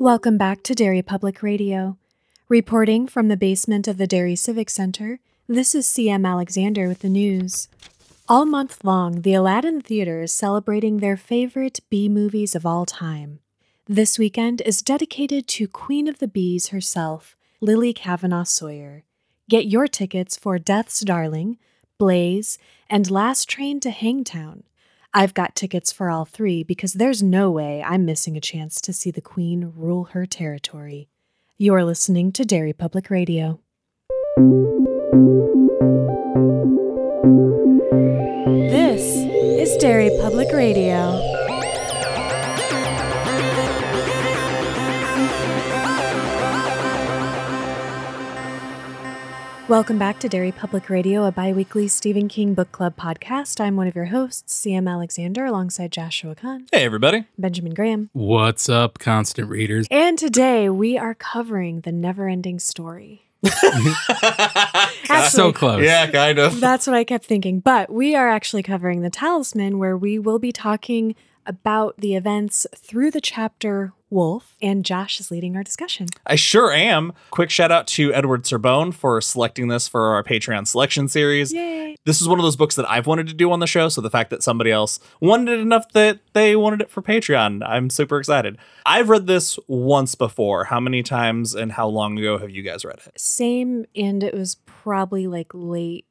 Welcome back to Derry Public Radio. Reporting from the basement of the Derry Civic Center, this is CM Alexander with the news. All month long, the Aladdin Theater is celebrating their favorite B movies of all time. This weekend is dedicated to Queen of the B's herself, Lily Kavanaugh Sawyer. Get your tickets for Death's Darling, Blaze, and Last Train to Hangtown. I've got tickets for all three because there's no way I'm missing a chance to see the Queen rule her territory. You're listening to Derry Public Radio. This is Derry Public Radio. Welcome back to Derry Public Radio, a biweekly Stephen King Book Club podcast. I'm one of your hosts, CM Alexander, alongside Joshua Kahn, Hey, everybody. Benjamin Graham. What's up, constant readers? And today we are covering the never ending story. so close. Yeah, kind of. That's what I kept thinking. But we are actually covering The Talisman, where we will be talking about the events through the chapter Wolf, and Josh is leading our discussion. I sure am. Quick shout out to Edward Serbone for selecting this for our Patreon selection series. Yay! This is one of those books that I've wanted to do on the show, so the fact that somebody else wanted it enough that they wanted it for Patreon, I'm super excited. I've read this once before. How many times and how long ago have you guys read it? Same, and it was probably like late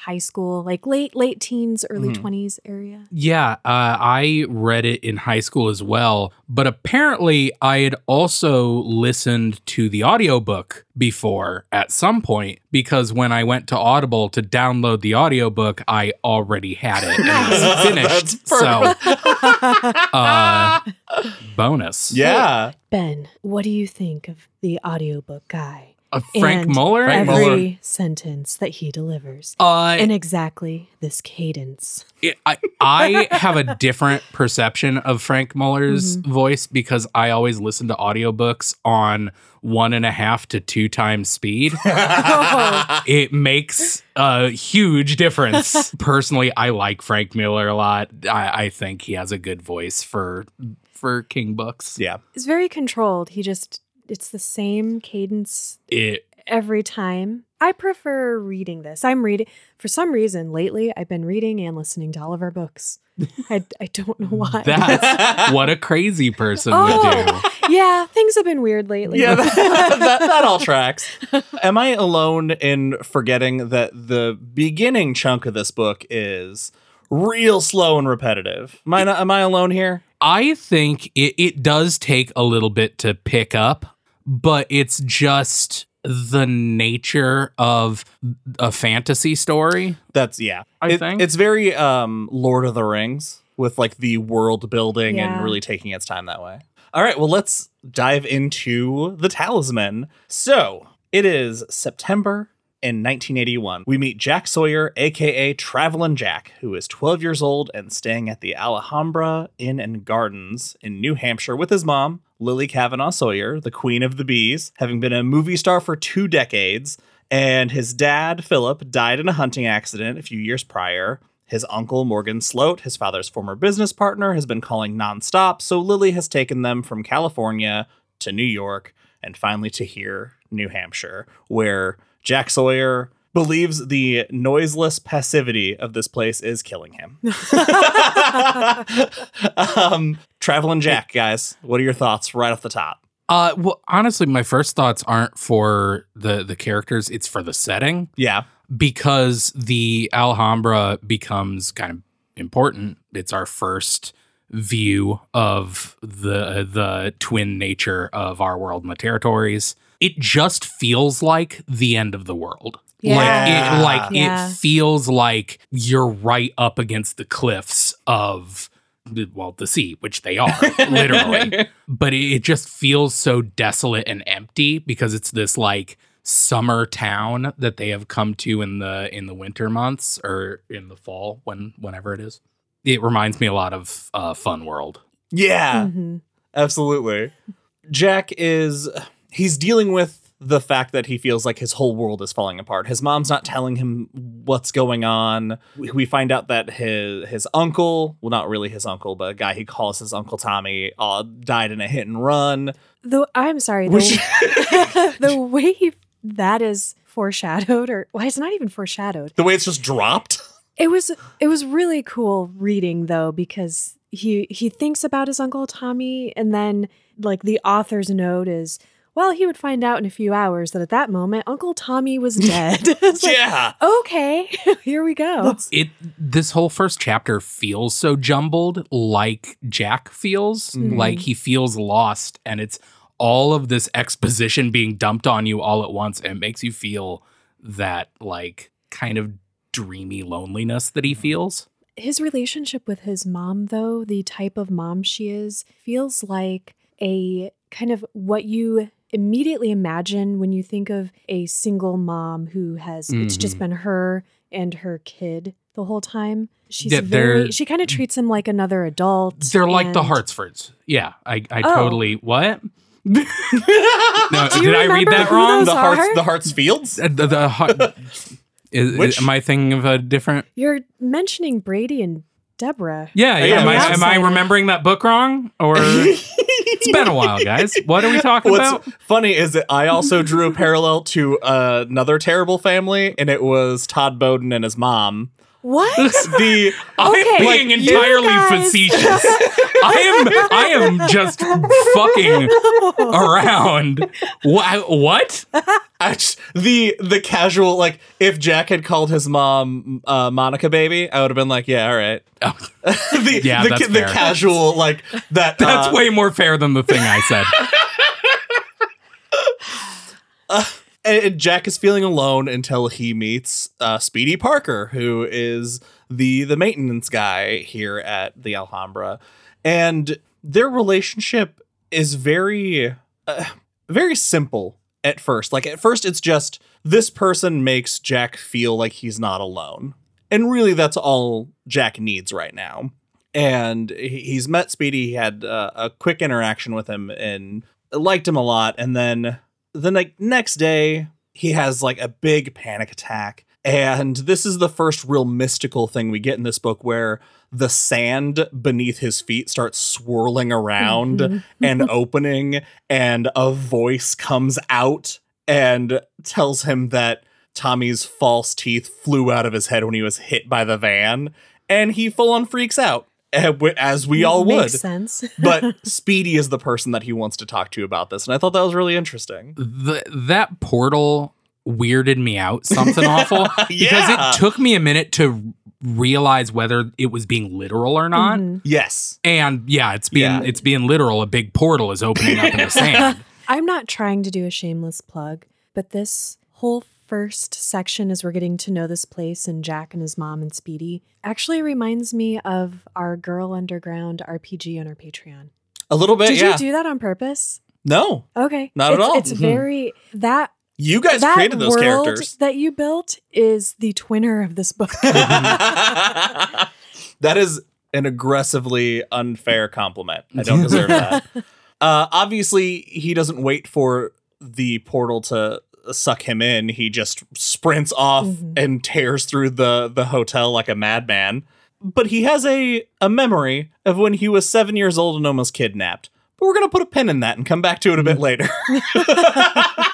high school, like late, late teens, early Mhm. 20s area. Yeah, uh, I read it in high school as well, but apparently I had also listened to the audiobook before at some point because when I went to Audible to download the audiobook, I already had it and it was finished. so, uh, bonus. Yeah. Ben, what do you think of the audiobook guy? Uh, Frank And Muller? Frank Every Muller. sentence that he delivers. Uh, in exactly this cadence. it- I, I have a different perception of Frank Muller's Mm-hmm. voice because I always listen to audiobooks on one and a half to two times speed. it makes a huge difference. Personally, I like Frank Muller a lot. I, I think he has a good voice for for King books. Yeah. It's very controlled. He just, it's the same cadence It every time. I prefer reading this. I'm reading, for some reason, lately, I've been reading and listening to all of our books. I, I don't know why. that's what a crazy person would Oh. do. yeah, things have been weird lately. Yeah, that, that, that all tracks. Am I alone in forgetting that the beginning chunk of this book is real slow and repetitive? Am I, am I alone here? I think it, it does take a little bit to pick up, but it's just the nature of a fantasy story. That's yeah. I It- think. it's very um Lord of the Rings with like the world building Yeah. and really taking its time that way. All right, well let's dive into the talisman. So, it is September in 1981. We meet Jack Sawyer, aka Travelin' Jack, who is 12 years old and staying at the Alhambra Inn and Gardens in New Hampshire with his mom, Lily Kavanaugh Sawyer, the queen of the bees, having been a movie star for two decades. And his dad, Philip, died in a hunting accident a few years prior. His uncle, Morgan Sloat, his father's former business partner, has been calling nonstop, so Lily has taken them from California to New York and finally to here, New Hampshire, where Jack Sawyer believes the noiseless passivity of this place is killing him. um, Traveling Jack, guys, what are your thoughts right off the top? Uh, well, honestly, my first thoughts aren't for the the characters; it's for the setting Yeah. because the Alhambra becomes kind of important. It's our first view of the the twin nature of our world and the territories. It just feels like the end of the world. Yeah. Like it like Yeah. it feels like you're right up against the cliffs of the- well the sea, which they are literally. But it, it just feels so desolate and empty because it's this like summer town that they have come to in the in the winter months or in the fall when whenever it is. It reminds me a lot of uh, Fun World. Yeah. Mhm. Absolutely. Jack is he's dealing with the fact that he feels like his whole world is falling apart. His mom's not telling him what's going on. We, find out that his his uncle, well, not really his uncle, but a guy he calls his uncle Tommy, uh, died in a hit and run. Though I'm sorry, the, the way he, that is foreshadowed, or well, it's not even foreshadowed. The way it's just dropped. It was it was really cool reading though because he he thinks about his uncle Tommy and then like the author's note is well he would find out in a few hours that at that moment Uncle Tommy was dead. It's like, yeah. okay, here we go. It this whole first chapter feels so jumbled, like Jack feels, Mhm. like he feels lost, and it's all of this exposition being dumped on you all at once, and it makes you feel that like kind of dreamy loneliness that he feels. His relationship with his mom though, the type of mom she is, feels like a kind of what you immediately imagine when you think of a single mom who has it's just Mhm. been her and her kid the whole time. She's Yeah, very she kind of treats him like another adult. They're like the Hartsfords. Yeah, I, I Oh. totally what? no, did I read that wrong? those the hearts, are? the Hartsfields. Uh, the, the Har- is, Which- am I thinking of a different? You're mentioning Brady and Deborah. Yeah, yeah. Yeah, am, I, am I remembering that book wrong? Or it's been a while, guys. What are we talking What's about? funny is that I also drew a parallel to uh, another terrible family, and it was Todd Bowden and his mom. What? The I'm Okay, being you entirely guys- facetious. I am. I am just fucking around. Wha- What? The the casual like if Jack had called his mom uh, Monica baby, I would have been like, yeah, all right. Oh, the Yeah, the, that's the fair. casual like that. that's uh, way more fair than the thing I said. and, and Jack is feeling alone until he meets uh, Speedy Parker, who is the the maintenance guy here at the Alhambra, and their relationship is very uh, very simple at first. Like at first, it's just this person makes Jack feel like he's not alone, and really, that's all Jack needs right now. And he's met Speedy. He had uh, a quick interaction with him and liked him a lot. And then the ne- next day, he has like a big panic attack. And this is the first real mystical thing we get in this book where the sand beneath his feet starts swirling around Mhm. and opening, and a voice comes out and tells him that Tommy's false teeth flew out of his head when he was hit by the van. And he full on freaks out, eh, as we all would Makes sense. but Speedy is the person that he wants to talk to about this, and I thought that was really interesting. The, that portal weirded me out something awful because it took me a minute to realize whether it was being literal or not. Mhm. Yes, And yeah, it's being Yeah. it's being literal. A big portal is opening up in the sand. I'm not trying to do a shameless plug, but this whole first section as we're getting to know this place and Jack and his mom and Speedy actually reminds me of our Girl Underground RPG on our Patreon. a little bit. Did yeah. you do that on purpose? no, Okay. Not at all. It's Mhm. very that you guys that created those world characters. that you built is the twinner of this book. that is an aggressively unfair compliment. I don't deserve that. Uh, obviously, he doesn't wait for the portal to suck him in. He just sprints off Mhm. and tears through the the hotel like a madman. But he has a a memory of when he was seven years old and almost kidnapped. But we're gonna put a pin in that and come back to it a bit later.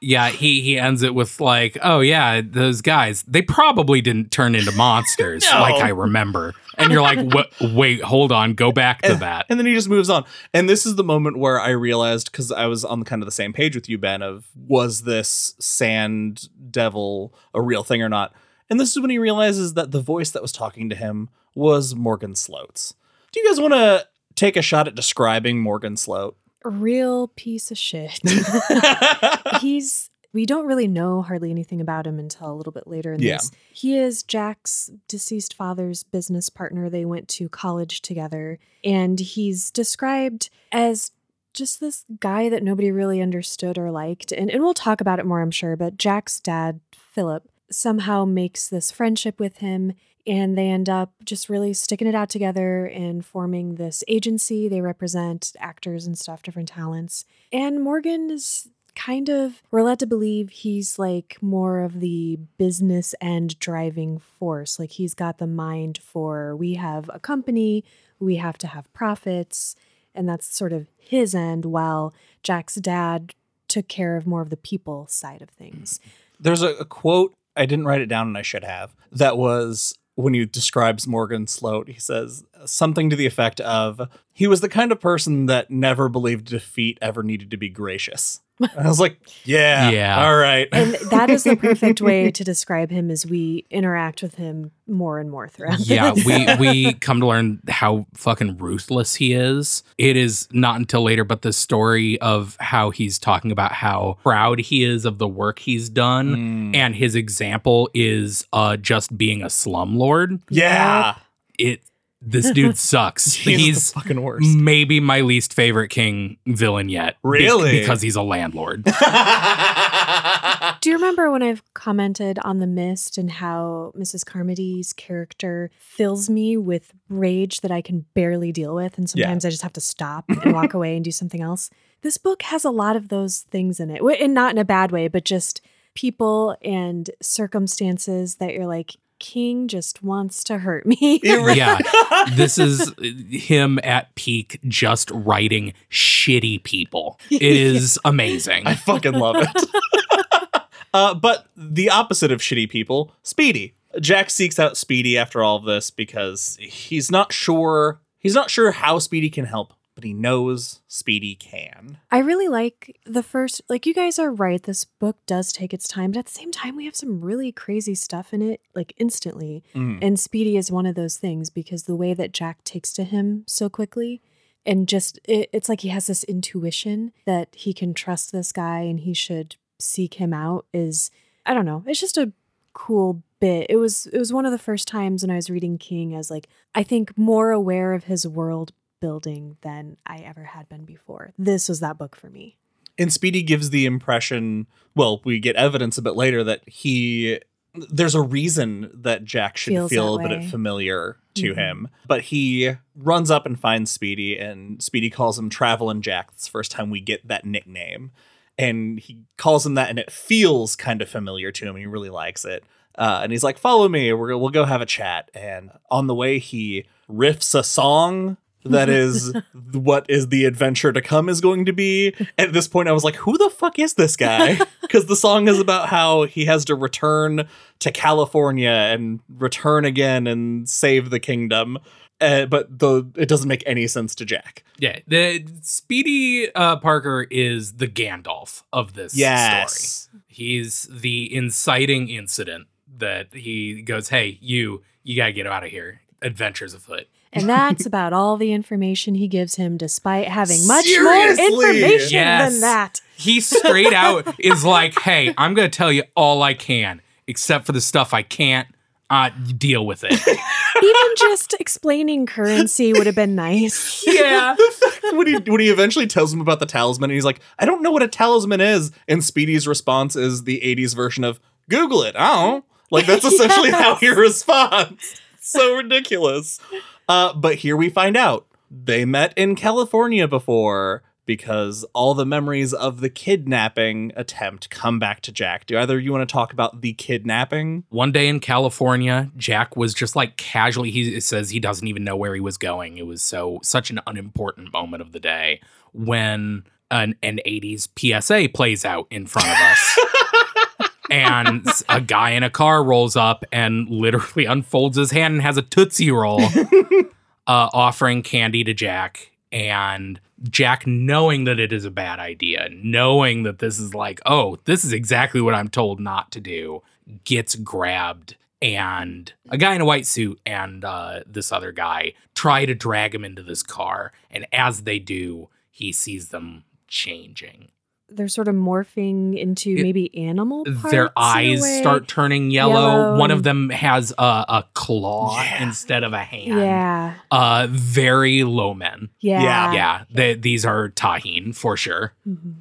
yeah, he he ends it with like, "Oh yeah, those guys, they probably didn't turn into monsters No. like I remember." And you're like, "What? Wait, hold on, go back to that." and then he just moves on. And this is the moment where I realized because I was on kind of the same page with you, Ben, of was this sand devil a real thing or not? And this is when he realizes that the voice that was talking to him was Morgan Sloat's. Do you guys want to take a shot at describing Morgan Sloat? A real piece of shit. He's we don't really know hardly anything about him until a little bit later in Yeah. this. He is Jack's deceased father's business partner. They went to college together, and he's described as just this guy that nobody really understood or liked. And, and we'll talk about it more, I'm sure. But Jack's dad, Philip, somehow makes this friendship with him, and they end up just really sticking it out together and forming this agency. They represent actors and stuff, different talents. And Morgan is kind of we're led to believe he's like more of the business end driving force. Like he's got the mind for we have a company, we have to have profits, and that's sort of his end while Jack's dad took care of more of the people side of things. There's a, a quote, I didn't write it down and I should have, that was when he describes Morgan Sloat, he says something to the effect of he was the kind of person that never believed defeat ever needed to be gracious. And I was like, yeah, Yeah. all right. And that is the perfect way to describe him as we interact with him more and more throughout. yeah, this. we we come to learn how fucking ruthless he is. It is not until later, but the story of how he's talking about how proud he is of the work he's done, Mm. and his example is uh just being a slumlord. yeah. It this dude sucks. He's, he's the fucking worst. maybe my least favorite king villain yet. be- Really? because he's a landlord. Do you remember when I've commented on The Mist and how Mrs. Carmody's character fills me with rage that I can barely deal with? And Yeah. sometimes I just have to stop and walk away and do something else. This book has a lot of those things in it, and not in a bad way, but just people and circumstances that you're like, King just wants to hurt me. Yeah. This is him at peak just writing shitty people. It is amazing. I fucking love it. uh, but the opposite of shitty people, Speedy. Jack seeks out Speedy after all of this because he's not sure he's not sure how Speedy can help, but he knows Speedy can. I really like the first, like, you guys are right. This book does take its time, but at the same time, we have some really crazy stuff in it, like, instantly. Mm. And Speedy is one of those things because the way that Jack takes to him so quickly, and just, it, it's like he has this intuition that he can trust this guy and he should seek him out is, I don't know, it's just a cool bit. It was, it was one of the first times when I was reading King as, like, I think more aware of his world building than I ever had been before. This was that book for me. And Speedy gives the impression, well, we get evidence a bit later that he there's a reason that Jack should Feels feel a bit familiar to Mhm. him. But he runs up and finds Speedy, and Speedy calls him Travelin' Jack. It's the first time we get that nickname. And he calls him that, and it feels kind of familiar to him. And he really likes it. Uh, and he's like, "Follow me. We're, we'll go have a chat." And on the way, he riffs a song that is what is the adventure to come is going to be. At this point, I was like, "Who the fuck is this guy?" Because the song is about how he has to return to California and return again and save the kingdom. Uh, but the it doesn't make any sense to Jack. yeah. The Speedy uh, Parker is the Gandalf of this story. Yes. He's the inciting incident that he goes, Hey, you, you gotta get out of here. Adventures afoot. And that's about all the information he gives him, despite having much Seriously? more information Yes. than that. He straight out is like, Hey, I'm gonna tell you all I can, except for the stuff I can't. Uh, deal with it. Even just explaining currency would have been nice. yeah. when he when he eventually tells him about the talisman, and he's like, "I don't know what a talisman is," and Speedy's response is the '80s version of "Google it." I don't. Like that's essentially how he responds. So ridiculous. Uh, but here we find out they met in California before because all the memories of the kidnapping attempt come back to Jack. Do either of you want to talk about the kidnapping? One day in California, Jack was just like casually. He says he doesn't even know where he was going. It was so such an unimportant moment of the day when an, an 80s PSA plays out in front of us. and a guy in a car rolls up and literally unfolds his hand and has a Tootsie Roll uh, offering candy to Jack. And Jack, knowing that it is a bad idea, knowing that this is like, oh, this is exactly what I'm told not to do, gets grabbed. And a guy in a white suit and uh, this other guy try to drag him into this car. And as they do, he sees them changing. They're sort of morphing into It- maybe animal parts. in Their a eyes way. start turning yellow. Yellow One of them has a, a claw Yeah. instead of a hand. Yeah. Uh, very low men. Yeah. Yeah. yeah, they, these are Taheen for sure. Mhm.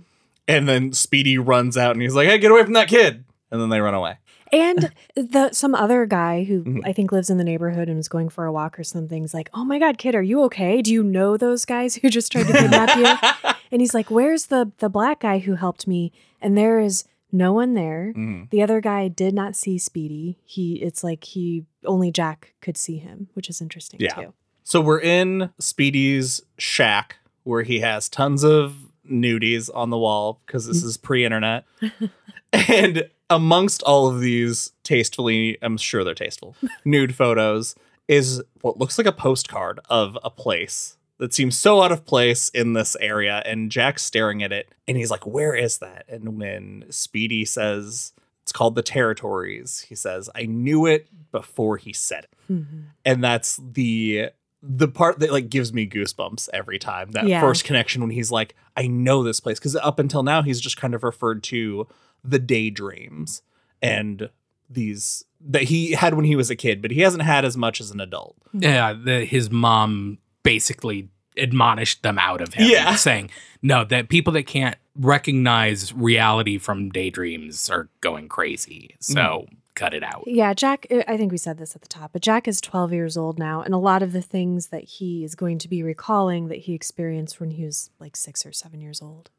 And then Speedy runs out and he's like, "Hey, get away from that kid!" And then they run away. And the some other guy who Mhm. I think lives in the neighborhood and was going for a walk or something's like, "Oh my god, kid, are you okay? Do you know those guys who just tried to kidnap you?" And he's like, "Where's the the black guy who helped me?" And there is no one there. Mhm. The other guy did not see Speedy. He it's like he only Jack could see him, which is interesting Yeah. too. So we're in Speedy's shack where he has tons of nudies on the wall because this is pre-internet. and amongst all of these tastefully, I'm sure they're tasteful, nude photos is what looks like a postcard of a place that seems so out of place in this area. And Jack's staring at it and he's like, Where is that? And when Speedy says it's called the territories, he says, I knew it before he said it Mhm. and that's the the part that like gives me goosebumps every time that Yeah. first connection when he's like i know this place because up until now he's just kind of referred to the daydreams and these that he had when he was a kid but he hasn't had as much as an adult Yeah, the, his mom basically admonished them out of him, Yeah. saying, "No, that people that can't recognize reality from daydreams are going crazy. Mm. So cut it out." Yeah, Jack, I think we said this at the top, but Jack is 12 years old now. And a lot of the things that he is going to be recalling that he experienced when he was like six or seven years old.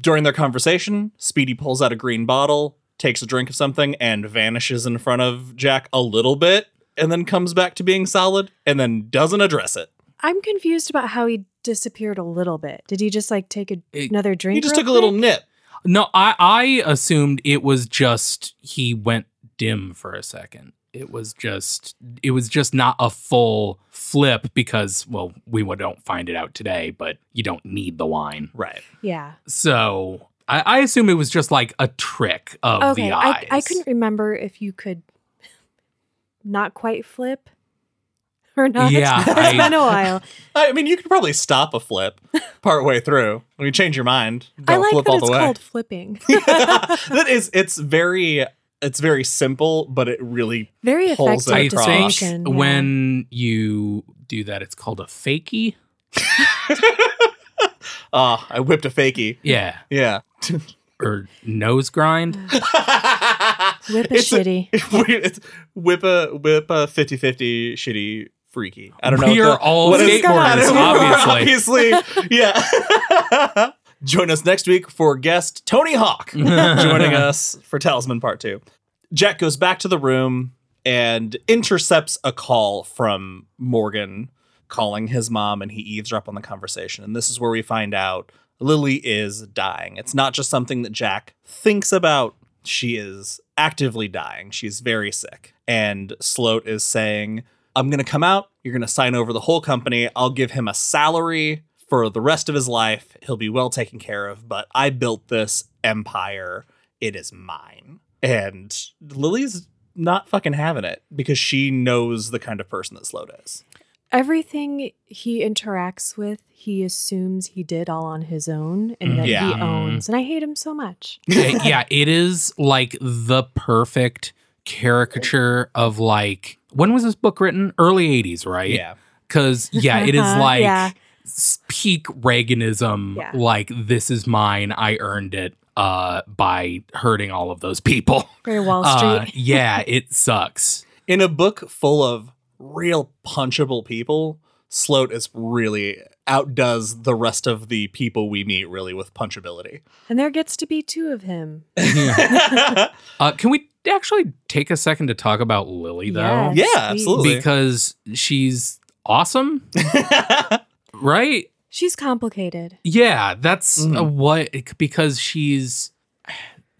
During their conversation speedy pulls out a green bottle takes a drink of something and vanishes in front of jack a little bit and then comes back to being solid and then doesn't address it I'm confused about how he disappeared a little bit. Did he just like take a, It- another drink? he just real took a little nip No, I I assumed it was just he went dim for a second. It was just it was just not a full flip because well we don't find it out today, but you don't need the wine. right Yeah. So I, I assume it was just like a trick of Okay. the I, eyes. I couldn't remember if you could not quite flip or not. Yeah, it's I- been a while. I mean, you could probably stop a flip partway through when you change your mind. Don't I like flip that all it's the way. called flipping. that is, it's very, it's very simple, but it really. Very Pulls effective it I think yeah. when you do that, it's called a fakie. Ah, I whipped a fakie. Yeah, Yeah. or nose grind. whip a It's a- shitty. it's whip a whip a 50-50 shitty freaky. I don't know. We what are the- all what is- skateboarders, obviously. obviously, yeah. Join us next week for guest Tony Hawk joining us for Talisman Part Two. Jack goes back to the room and intercepts a call from Morgan calling his mom, and he eavesdrop on the conversation. And this is where we find out Lily is dying. It's not just something that Jack thinks about, she is actively dying. She's very sick. And Sloat is saying, I'm going to come out. You're going to sign over the whole company. I'll give him a salary for the rest of his life. He'll be well taken care of, but I built this empire. It is mine. And Lily's not fucking having it because she knows the kind of person that Sloat is. Everything he interacts with, he assumes he did all on his own and mm, that Yeah. he owns. And I hate him so much. Yeah, it is like the perfect caricature of like when was this book written? Early 80s, right? Yeah. Cuz yeah, it is like Yeah. S- peak Reaganism Yeah. like this is mine, I earned it uh by hurting all of those people. Very Wall Uh, Street. yeah, it sucks. In a book full of real punchable people, Sloat is really outdoes the rest of the people we meet really with punchability. and there gets to be two of him. Uh can we actually take a second to talk about Lily though? Yes, Yeah, absolutely. Because she's awesome, right? She's complicated. Yeah, that's uh, Mhm. what because she's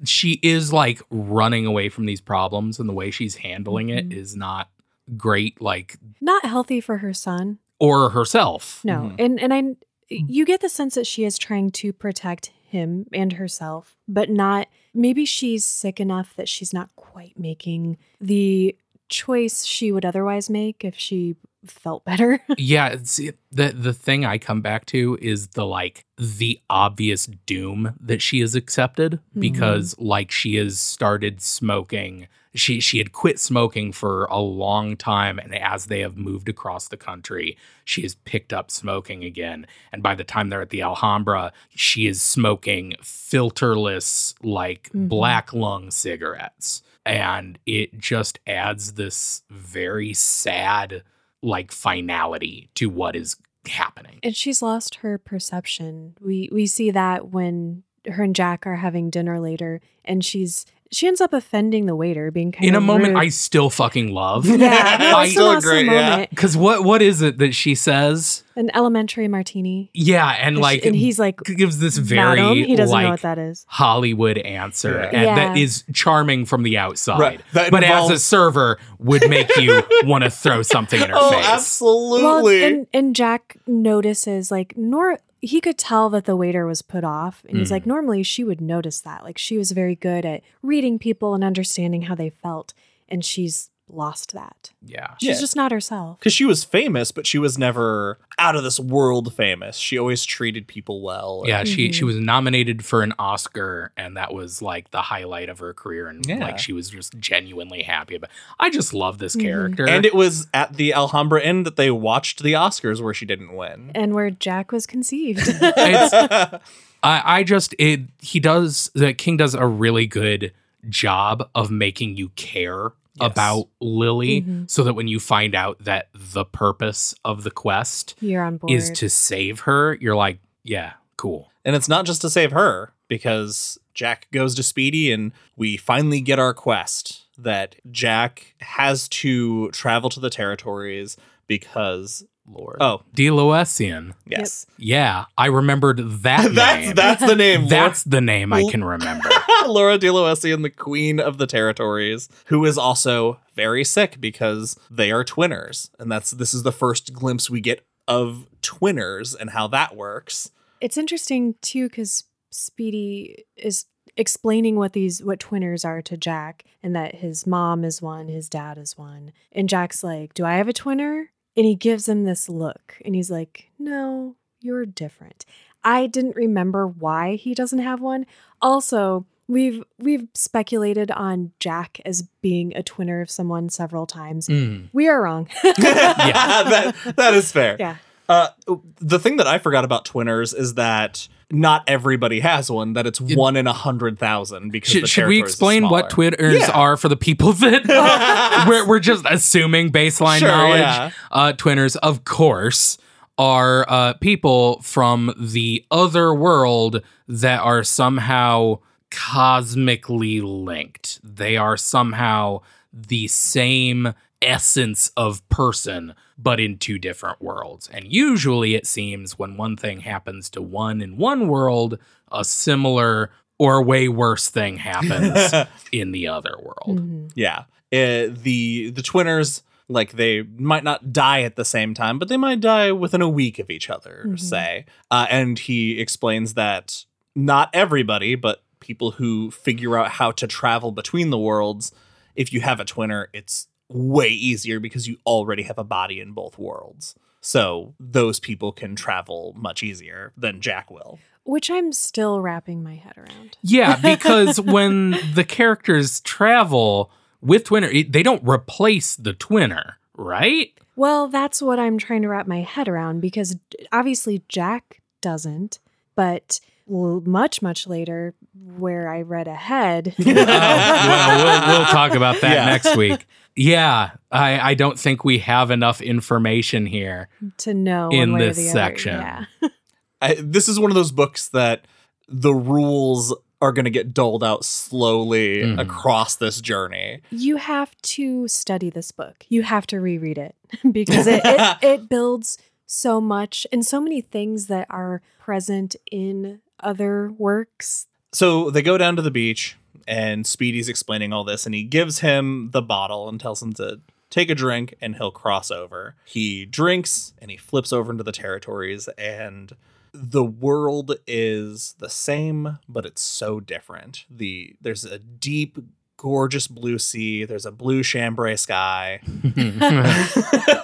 she is like running away from these problems and the way she's handling it Mhm. is not great like Not healthy for her son. or herself. No. Mhm. And and I you get the sense that she is trying to protect him and herself, but not maybe she's sick enough that she's not quite making the choice she would otherwise make if she felt better. Yeah, it's, the the thing I come back to is the like the obvious doom that she has accepted because like she has started smoking. She she had quit smoking for a long time and as they have moved across the country, she has picked up smoking again. And by the time they're at the Alhambra, she is smoking filterless like Mhm. black lung cigarettes. and it just adds this very sad like finality to what is happening. And she's lost her perception. We we see that when her and Jack are having dinner later, and she's she ends up offending the waiter, being kind of In of a moment rude. I still fucking love. yeah, no, I- an Still a awesome great- yeah. moment. Cause what what is it that she says? An elementary martini, Yeah, and And like she- and he's like, gives this very Madam, he doesn't like know what that is. Hollywood answer, Yeah. and that Yeah. is charming from the outside. Right. That But as a server, would make you want to throw something in her oh, face. absolutely. Well, and and Jack notices like nor he could tell that the waiter was put off, and he's Mm. like, normally she would notice that. Like she was very good at reading people and understanding how they felt, and she's lost that. Yeah. She's Yeah. just not herself. because she was famous, but she was never out of this world famous. She always treated people well. Yeah, she she Mhm. was nominated for an Oscar, and that was like the highlight of her career, and Yeah. like she was just genuinely happy about. I just love this Mhm. character, And it was at the Alhambra Inn that they watched the Oscars where she didn't win. And where Jack was conceived. I, I just it he does the King does a really good job of making you care Yes. about Lily, Mhm. so that when you find out that the purpose of the quest You're on board. is to save her, you're like, yeah, cool. and it's not just to save her, because Jack goes to Speedy and we finally get our quest that Jack has to travel to the territories because Lord. oh DeLoessian. yes Yeah, I remembered that that's name. that's the name That's the name I can remember. Laura DeLoessian, the queen of the territories, who is also very sick because they are twinners. And that's this is the first glimpse we get of twinners and how that works. It's interesting too because Speedy is explaining what these what twinners are to Jack and that his mom is one, his dad is one. And Jack's like, "Do I have a twinner?" And he gives him this look and he's like, "No, you're different." I didn't remember why he doesn't have one. Also, we've we've speculated on Jack as being a twinner of someone several times. Mm. We are wrong. Yeah, that, that is fair. yeah. Uh, the thing that I forgot about twinners is that not everybody has one. That it's It- one in a hundred thousand. Because Should, the should we explain what. Twinners Yeah. are for the people that we're, we're just assuming baseline Sure, knowledge? yeah. Uh, Twinners, of course, are uh, people from the other world that are somehow cosmically linked. They are somehow the same essence of person, but in two different worlds. And usually it seems when one thing happens to one in one world, a similar or way worse thing happens in the other world. Mhm. Yeah. Uh, the the twinners like they might not die at the same time, but they might die within a week of each other, Mhm. say. Uh, and he explains that not everybody, but people who figure out how to travel between the worlds, if you have a twinner, it's way easier because you already have a body in both worlds. So those people can travel much easier than Jack will. Which I'm still wrapping my head around. Yeah, because when the characters travel with Twinner, they don't replace the Twinner, right? Well, that's what I'm trying to wrap my head around because obviously Jack doesn't, but l- much, much later, where I read ahead. Oh, well, we'll, we'll talk about that Yeah. next week. Yeah, I, I don't think we have enough information here. to know In one way or this the other. section. Yeah. I, this is one of those books that the rules are going to get doled out slowly Mhm. across this journey. You have to study this book. You have to reread it because it, it, it builds so much and so many things that are present in other works. So they go down to the beach, and Speedy's explaining all this, and he gives him the bottle and tells him to take a drink, and he'll cross over. He drinks, and he flips over into the territories, and the world is the same, but it's so different. The there's a deep, gorgeous blue sea. There's a blue chambray sky.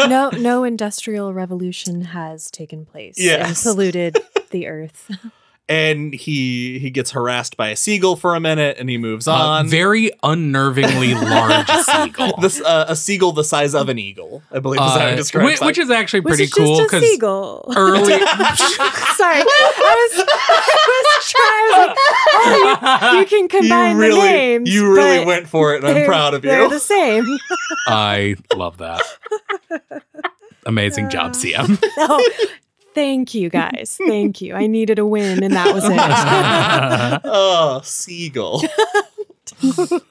No, no industrial revolution has taken place Yes. and polluted the earth. and he he gets harassed by a seagull for a minute, and he moves Uh, on. very unnervingly large seagual. This uh, a seagull the size of an eagle, I believe is how he Uh, describes whi- which is actually Was pretty it cool just a because seagull? early. Sorry, I was, I was trying. I was like, oh, you, you can combine you really, the names. you really went for it, and I'm proud of you. They're the same. I love that. Amazing job, Uh, CM. Oh, thank you guys. Thank you. I needed a win, and that was it. oh, seagull.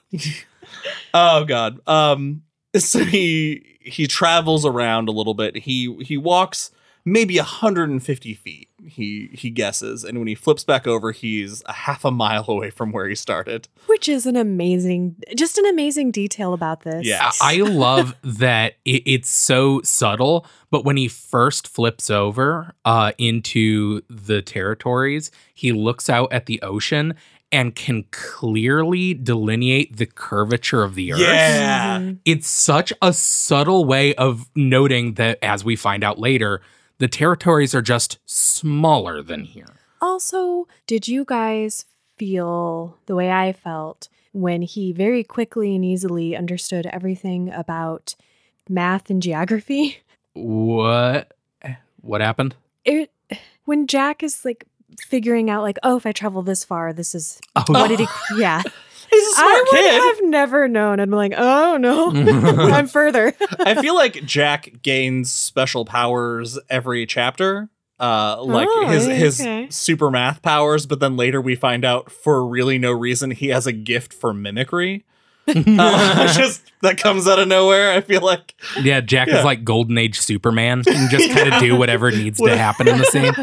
oh god. Um so he he travels around a little bit. He he walks maybe 150 feet. He he guesses and when he flips back over he's a half a mile away from where he started. Which is an amazing, just an amazing detail about this. Yeah. I love that it, it's so subtle, but when he first flips over uh, into the territories, he looks out at the ocean and can clearly delineate the curvature of the earth. Yeah. Mhm. It's such a subtle way of noting that, as we find out later, the territories are just smaller than here. Also, did you guys feel the way I felt when he very quickly and easily understood everything about math and geography? What? What happened? It when Jack is like figuring out like, oh, if I travel this far, this is Oh, what did he? Yeah, He's a smart I would kid. have never known. I'm like, oh no, I'm further. I feel like Jack gains special powers every chapter. Uh, like Oh, his his okay. super math powers, but then later we find out for really no reason he has a gift for mimicry. Uh, it's just that comes out of nowhere. I feel like Yeah, Jack Yeah. is like Golden Age Superman. He can just kind of do whatever needs to happen in the scene.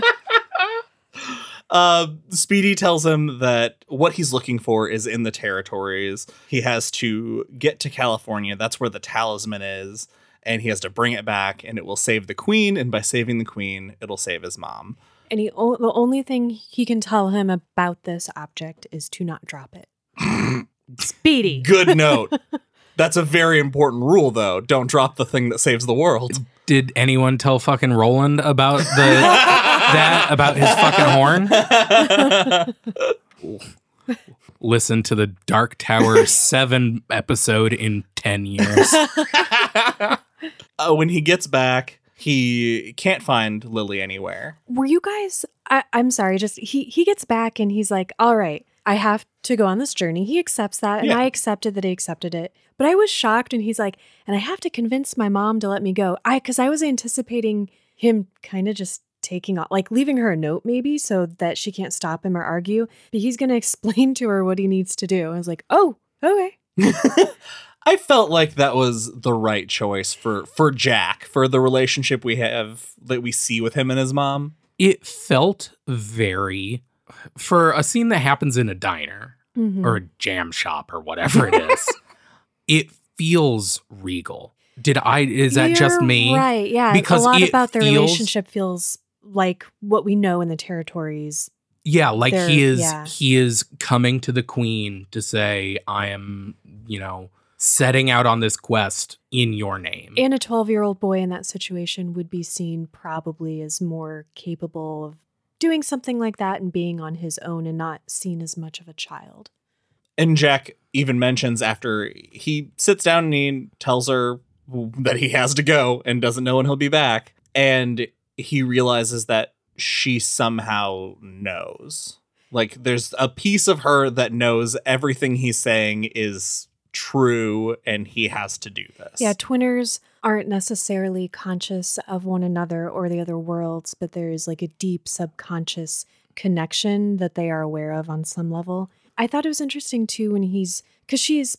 Uh, Speedy tells him that what he's looking for is in the territories. He has to get to California. That's where the talisman is, and he has to bring it back, and it will save the queen. And by saving the queen, it'll save his mom. And he o- the only thing he can tell him about this object is to not drop it. Speedy. Good note. That's a very important rule, though. Don't drop the thing that saves the world. Did anyone tell fucking Roland about the that about his fucking horn? Listen to the Dark Tower 7 episode in 10 years. uh, when he gets back, he can't find Lily anywhere. Were you guys? I, I'm sorry. Just he he gets back and he's like, "All right, I have to go on this journey." He accepts that, and Yeah. I accepted that he accepted it. But I was shocked, and he's like, "And I have to convince my mom to let me go." I because I was anticipating him kind of just taking off, like leaving her a note maybe, so that she can't stop him or argue. But he's going to explain to her what he needs to do. I was like, "Oh, okay." I felt like that was the right choice for for Jack for the relationship we have that we see with him and his mom. It felt very for a scene that happens in a diner Mhm. or a jam shop or whatever it is. it feels regal. Did I is that just You're me? Right. Yeah. Because a lot about their feels- relationship feels like what we know in the territories. Yeah, like he They're- is yeah. he is coming to the queen to say I am, you know, setting out on this quest in your name. And a 12 year old boy in that situation would be seen probably as more capable of doing something like that and being on his own and not seen as much of a child. And Jack even mentions after he sits down and he tells her that he has to go and doesn't know when he'll be back. And he realizes that she somehow knows. Like there's a piece of her that knows everything he's saying is true and he has to do this. Yeah, twinners aren't necessarily conscious of one another or the other worlds, but there is like a deep subconscious connection that they are aware of on some level. I thought it was interesting too when he's because she's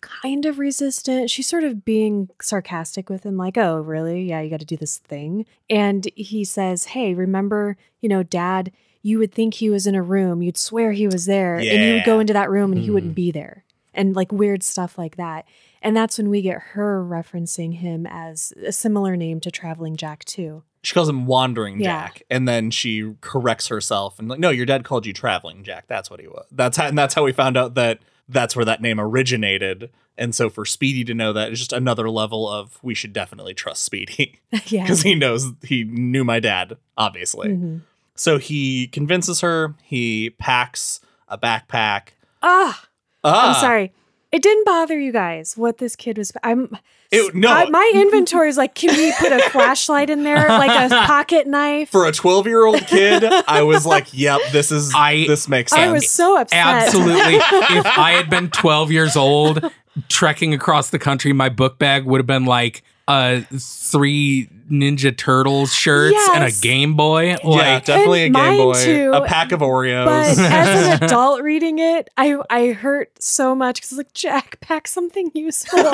kind of resistant. She's sort of being sarcastic with him, like, oh, really? Yeah, you got to do this thing. And he says, hey, remember, you know, dad, you would think he was in a room, you'd swear he was there, and you would go into that room and he Mhm. wouldn't be there. And like weird stuff like that. And that's when we get her referencing him as a similar name to Traveling Jack, too. She calls him Wandering Yeah. Jack, and then she corrects herself and like, no, your dad called you Traveling Jack. That's what he was. That's how, and that's how we found out that that's where that name originated. And so for Speedy to know that is just another level of we should definitely trust Speedy yeah. because he knows he knew my dad, obviously. Mhm. So he convinces her. He packs a backpack. Ah, Ah, I'm sorry. It didn't bother you guys what this kid was. I'm. It- no. I- my inventory is like, can we put a flashlight in there, like a pocket knife? For a 12 year old kid, I was like, "Yep, this is I- this makes sense." I was so upset. Absolutely. if I had been 12 years old, trekking across the country, my book bag would have been like uh three Ninja Turtles shirts and a Game Boy. yeah, definitely a Game Boy, too, a pack of Oreos. But as an adult reading it, I I hurt so much because it's like Jack, pack something useful.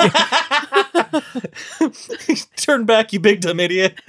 Turn back, you big dumb idiot.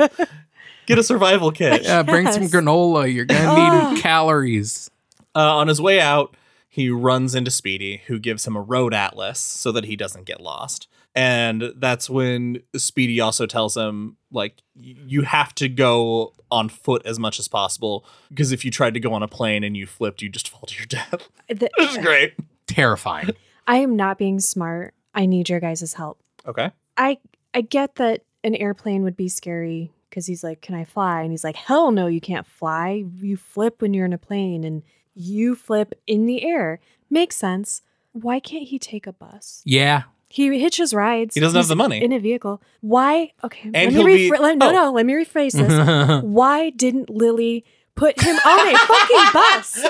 Get a survival kit. yeah, bring some granola. You're gonna Ugh. need calories. Uh, on his way out, he runs into Speedy, who gives him a road atlas so that he doesn't get lost. And that's when Speedy also tells him, like, you have to go on foot as much as possible because if you tried to go on a plane and you flipped, you just fall to your death. The- Which is great. Terrifying. I am not being smart. I need your guys' help. Okay. I I get that an airplane would be scary because he's like, "Can I fly?" And he's like, "Hell no, you can't fly. You flip when you're in a plane, and you flip in the air. Makes sense. Why can't he take a bus? Yeah. He hitches rides. He doesn't have the money. in a vehicle. Why? Okay, let he'll me be- let- no, oh. no. Let me rephrase this. Why didn't Lily put him on a fucking bus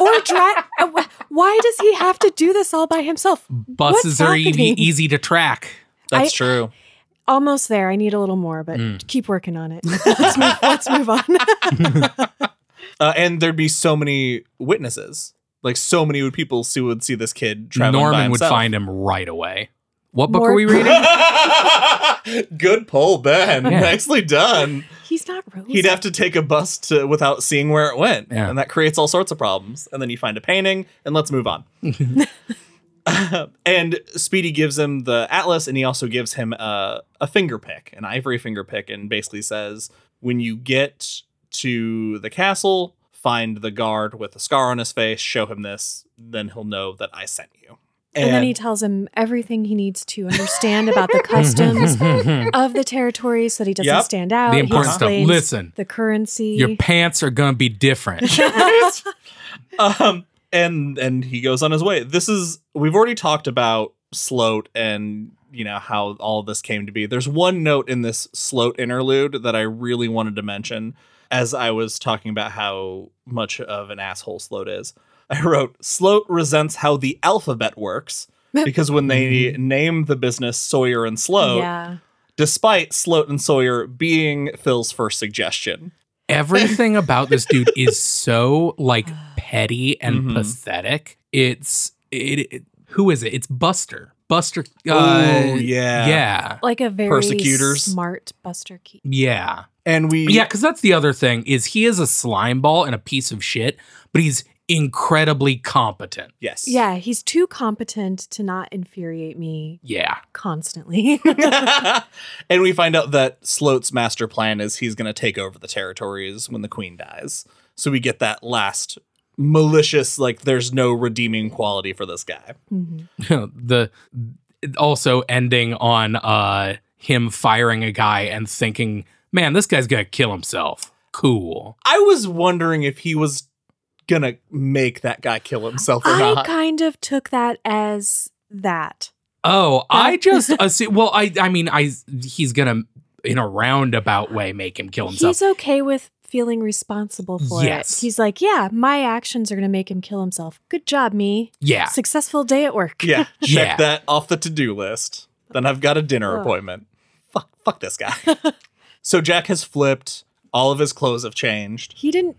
or drive? uh, Why does he have to do this all by himself? Buses What's are e- happening? easy to track. That's I- true. Almost there. I need a little more, but Mm. keep working on it. let's move. Let's move on. Uh, and there'd be so many witnesses. Like, so many people who would see this kid traveling by Norman would find him right away. What book More- are we reading? Good pull, Ben. Yeah. Nicely done. He's not Rose. He'd have to take a bus to without seeing where it went, Yeah. and that creates all sorts of problems. And then you find a painting, and let's move on. and Speedy gives him the atlas, and he also gives him a, a finger pick, an ivory finger pick, and basically says, "When you get to the castle, find the guard with a scar on his face. Show him this, then he'll know that I sent you." And then he tells him everything he needs to understand about the customs of the territory so that he doesn't Yep. stand out. the He important stuff. explains Listen, The currency. your pants are gonna be different. um and and he goes on his way this is we've already talked about sloat and you know how all this came to be there's one note in this sloat interlude that i really wanted to mention as i was talking about how much of an asshole sloat is i wrote sloat resents how the alphabet works because when they name the business sawyer and sloat yeah. despite sloat and sawyer being phil's first suggestion Everything about this dude is so like petty and Mhm. pathetic. It's it, it- Who is it? It's Buster. Buster. Uh, oh yeah yeah, Like a very Persecutors. smart Buster Keaton. yeah, and we yeah. Because that's the other thing is he is a slime ball and a piece of shit, but he's incredibly competent. yes Yeah, he's too competent to not infuriate me Yeah, constantly. and we find out that Sloat's master plan is he's going to take over the territories when the queen dies. So we get that last malicious, like there's no redeeming quality for this guy. Mhm. the also ending on uh him firing a guy and thinking, man, this guy's gonna kill himself. Cool. I was wondering if he was going to make that guy kill himself or I not. kind of took that as that. Oh, I just assume. Well, I I mean, I he's gonna in a roundabout way make him kill himself. He's okay with feeling responsible for Yes. it. He's like, yeah, my actions are going to make him kill himself. Good job, me. yeah, Successful day at work. yeah, check Yeah. that off the to-do list. Then I've got a dinner Ugh. appointment. Fuck fuck this guy. so Jack has flipped, all of his clothes have changed. He didn't.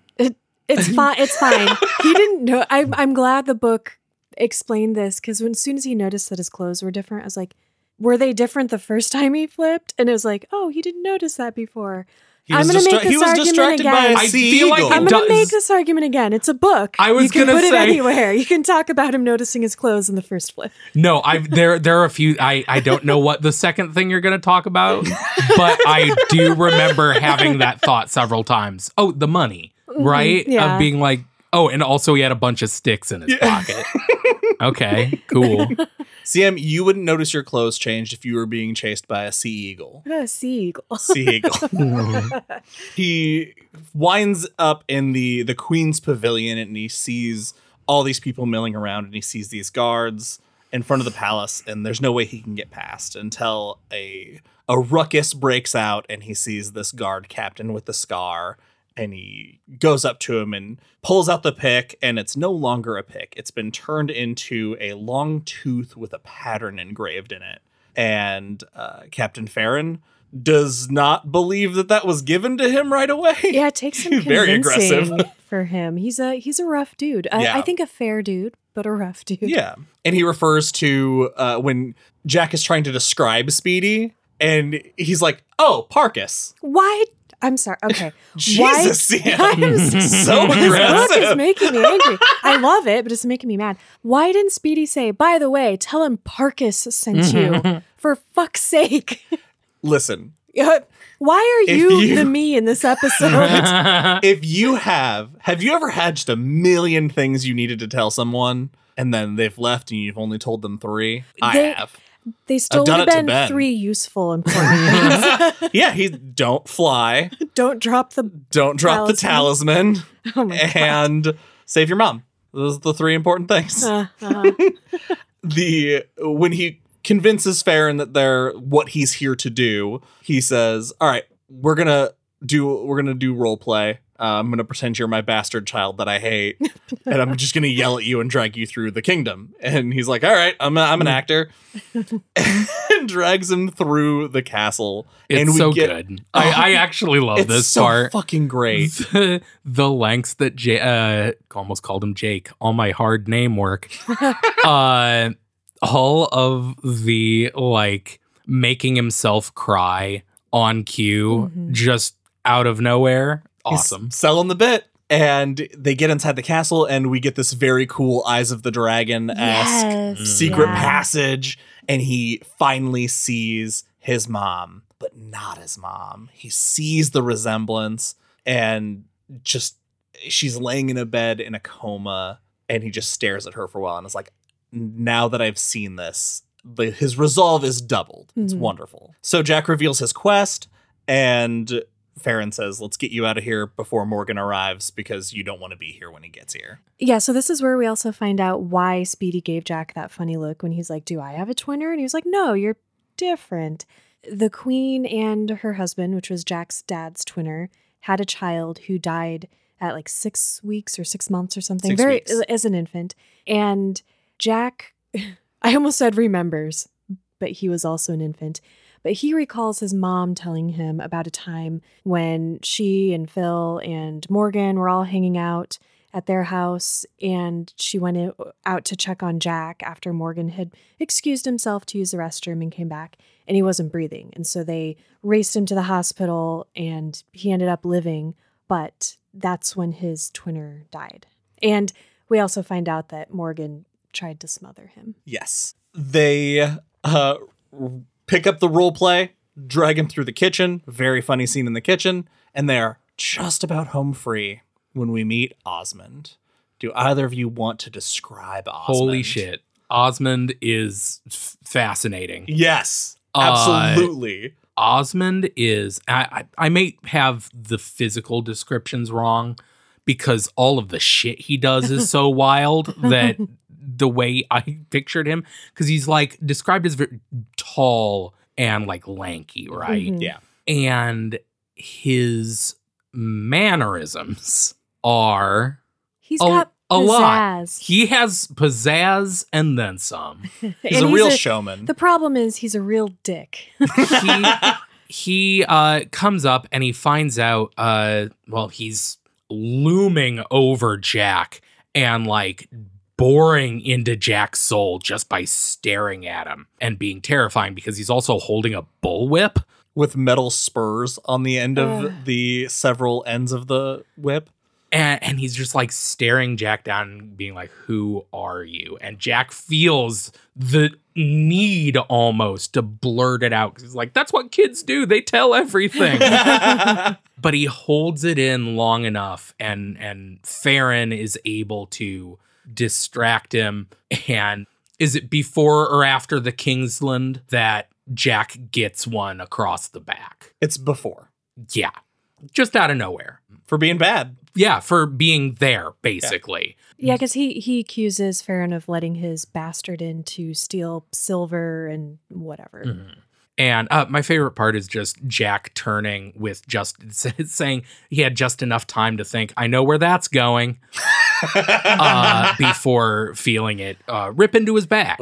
It, it's fine. It's fine. He didn't know. I'm. I'm glad the book explained this because as soon as he noticed that his clothes were different, I was like, were they different the first time he flipped? And it was like, oh, he didn't notice that before. He I'm was, gonna distra- make he this was argument distracted by again. a I sea feel like I'm gonna make this argument again. It's a book. I was can gonna put say- it anywhere. You can talk about him noticing his clothes in the first flip. no, I there there are a few. I I don't know what the second thing you're gonna talk about, but I do remember having that thought several times. Oh, the money, Mm-hmm. right? yeah. Of being like, oh, and also he had a bunch of sticks in his Yeah. pocket. okay, cool. CM, you wouldn't notice your clothes changed if you were being chased by a sea eagle. What a seagull. Sea eagle. he winds up in the the queen's pavilion and he sees all these people milling around and he sees these guards in front of the palace and there's no way he can get past until a a ruckus breaks out and he sees this guard captain with the scar and he goes up to him and pulls out the pick and it's no longer a pick it's been turned into a long tooth with a pattern engraved in it and uh, captain farren does not believe that that was given to him right away Yeah, it takes some Very aggressive. for him. He's a he's a rough dude. I, Yeah. I think a fair dude, but a rough dude. Yeah. And he refers to uh, when Jack is trying to describe Speedy, and he's like, oh, Parkus. Why? I'm sorry. Okay. Jesus, Why? Sam. I'm so This book is making me angry. I love it, but it's making me mad. Why didn't Speedy say, by the way, tell him Parkus sent you? For fuck's sake. Listen, Why are you, you- the me in this episode? if you have, have you ever had just a million things you needed to tell someone, and then they've left and you've only told them three? I have. They still would have been Ben. three useful, important things. Yeah, he don't fly, Don't drop the. don't drop the talisman, Oh my God. and save your mom. Those are the three important things. Uh, uh, the when he convinces Farren that they're what he's here to do, he says, "All right, we're gonna do we're gonna do role play. Uh, I'm gonna pretend you're my bastard child that I hate, and I'm just gonna yell at you and drag you through the kingdom." And he's like, "All right, I'm a, I'm an actor," and drags him through the castle. It's and we so get, good. I, I actually love It's this so part. fucking great. The, the lengths that J- uh, almost called him Jake. All my hard name work. uh, all of the like making himself cry on cue, Mhm. just out of nowhere. He's Awesome. selling the bit. And they get inside the castle, and we get this very cool Eyes of the Dragon esque yes. secret Yeah. passage and he finally sees his mom but not his mom he sees the resemblance and just she's laying in a bed in a coma and he just stares at her for a while and is like now that i've seen this the, his resolve is doubled it's Mhm. wonderful so jack reveals his quest and Farren says, "Let's get you out of here before Morgan arrives because you don't want to be here when he gets here." Yeah, so this is where we also find out why Speedy gave Jack that funny look when he's like, Do I have a twinner? And he was like, No, you're different. The queen and her husband, which was Jack's dad's twinner, had a child who died at like six weeks or six months or something, Six very weeks. as an infant. And Jack, I almost said remembers, but he was also an infant. But he recalls his mom telling him about a time when she and Phil and Morgan were all hanging out at their house and she went out to check on Jack after Morgan had excused himself to use the restroom and came back and he wasn't breathing. And so they raced him to the hospital and he ended up living, but that's when his twinner died. And we also find out that Morgan tried to smother him. Yes. They uh, pick up the role play, drag him through the kitchen. Very funny scene in the kitchen. And they're just about home free when we meet Osmond. Do either of you want to describe Osmond? Holy shit. Osmond is f- fascinating. Yes, Uh, absolutely. Osmond is I, I I may have the physical descriptions wrong because all of the shit he does is so wild that the way I pictured him because he's like described as very tall and like lanky, right? Mhm. yeah. And his mannerisms are He's A- got a lot. he has pizzazz and then some. He's And a real showman. The problem is he's a real dick. he he uh comes up and he finds out uh well he's looming over Jack and like boring into Jack's soul just by staring at him and being terrifying because he's also holding a bullwhip. With metal spurs on the end of Ugh. the several ends of the whip. And, and he's just like staring Jack down and being like, Who are you? And Jack feels the need almost to blurt it out because he's like, That's what kids do. They tell everything. but he holds it in long enough and and Farren is able to distract him and Is it before or after the Kingsland that Jack gets one across the back? It's before Yeah. Just out of nowhere. for being bad. Yeah, for being there, basically. Yeah, because he he accuses Farren of letting his bastard in to steal silver and whatever. Mhm. And uh, my favorite part is just Jack turning with just saying he had just enough time to think, I know where that's going, uh, before feeling it uh, rip into his back.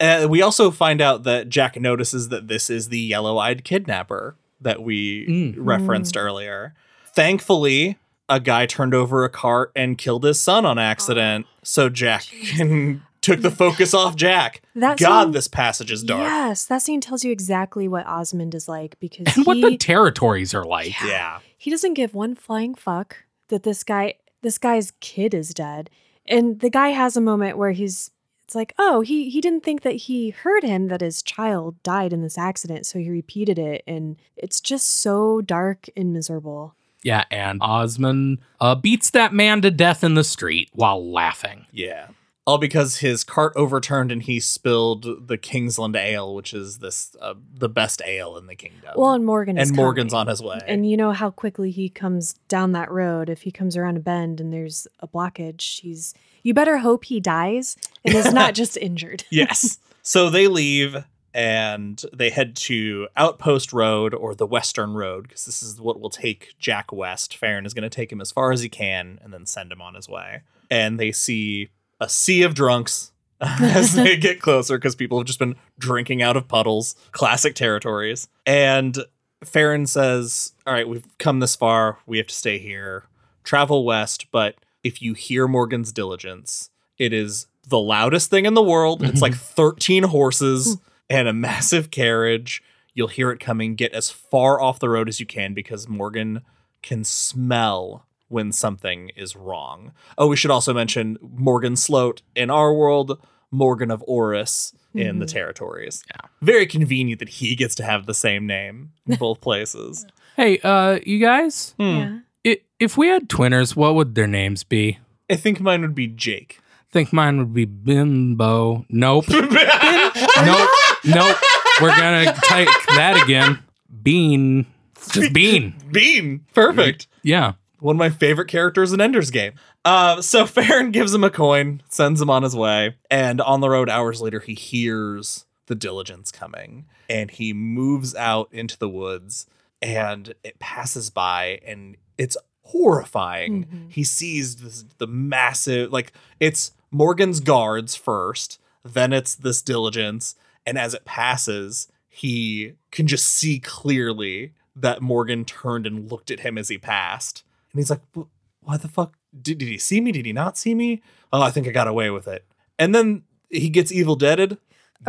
Uh, we also find out that Jack notices that this is the yellow-eyed kidnapper that we Mm. referenced earlier. Thankfully, a guy turned over a cart and killed his son on accident, so Jack can took the focus off Jack. That God, scene- this passage is dark. Yes, that scene tells you exactly what Osmond is like because And what the territories are like. Yeah. he doesn't give one flying fuck that this guy this guy's kid is dead. And the guy has a moment where he's it's like, oh, he he didn't think that he heard him that his child died in this accident, so he repeated it and it's just so dark and miserable. Yeah, and Osmond uh, beats that man to death in the street while laughing. Yeah. All because his cart overturned and he spilled the Kingsland ale, which is this uh, the best ale in the kingdom. Well, and Morgan is and Morgan's coming. on his way. And you know how quickly he comes down that road. If he comes around a bend and there's a blockage, he's you better hope he dies and is not just injured. yes. So they leave and they head to Outpost Road or the Western Road because this is what will take Jack west. Farren is going to take him as far as he can and then send him on his way. And they see a sea of drunks as they get closer because people have just been drinking out of puddles, classic territories. And Farren says, All right, we've come this far. We have to stay here. Travel west, but if you hear Morgan's diligence, it is the loudest thing in the world. It's like 13 horses and a massive carriage. You'll hear it coming. Get as far off the road as you can because Morgan can smell when something is wrong. Oh, we should also mention Morgan Sloat in our world, Morgan of Orris in the territories. Yeah. Very convenient that he gets to have the same name in both places. Hey, uh, you guys, Hmm. Yeah. i if we had twinners, what would their names be? I think mine would be Jake. I think mine would be Bimbo. Nope. nope. Nope. We're gonna take that again. Bean. Just Bean. Bean. Perfect. Yeah. One of my favorite characters in Ender's Game. Uh, so Farren gives him a coin, sends him on his way, and on the road hours later, he hears the diligence coming, and he moves out into the woods, and it passes by, and it's horrifying. Mhm. He sees this, the massive, like it's Morgan's guards first, then it's this diligence, and as it passes, he can just see clearly that Morgan turned and looked at him as he passed. And he's like, "Wh- why the fuck? Did, did he see me? Did he not see me? Oh, I think I got away with it. And then he gets evil deaded.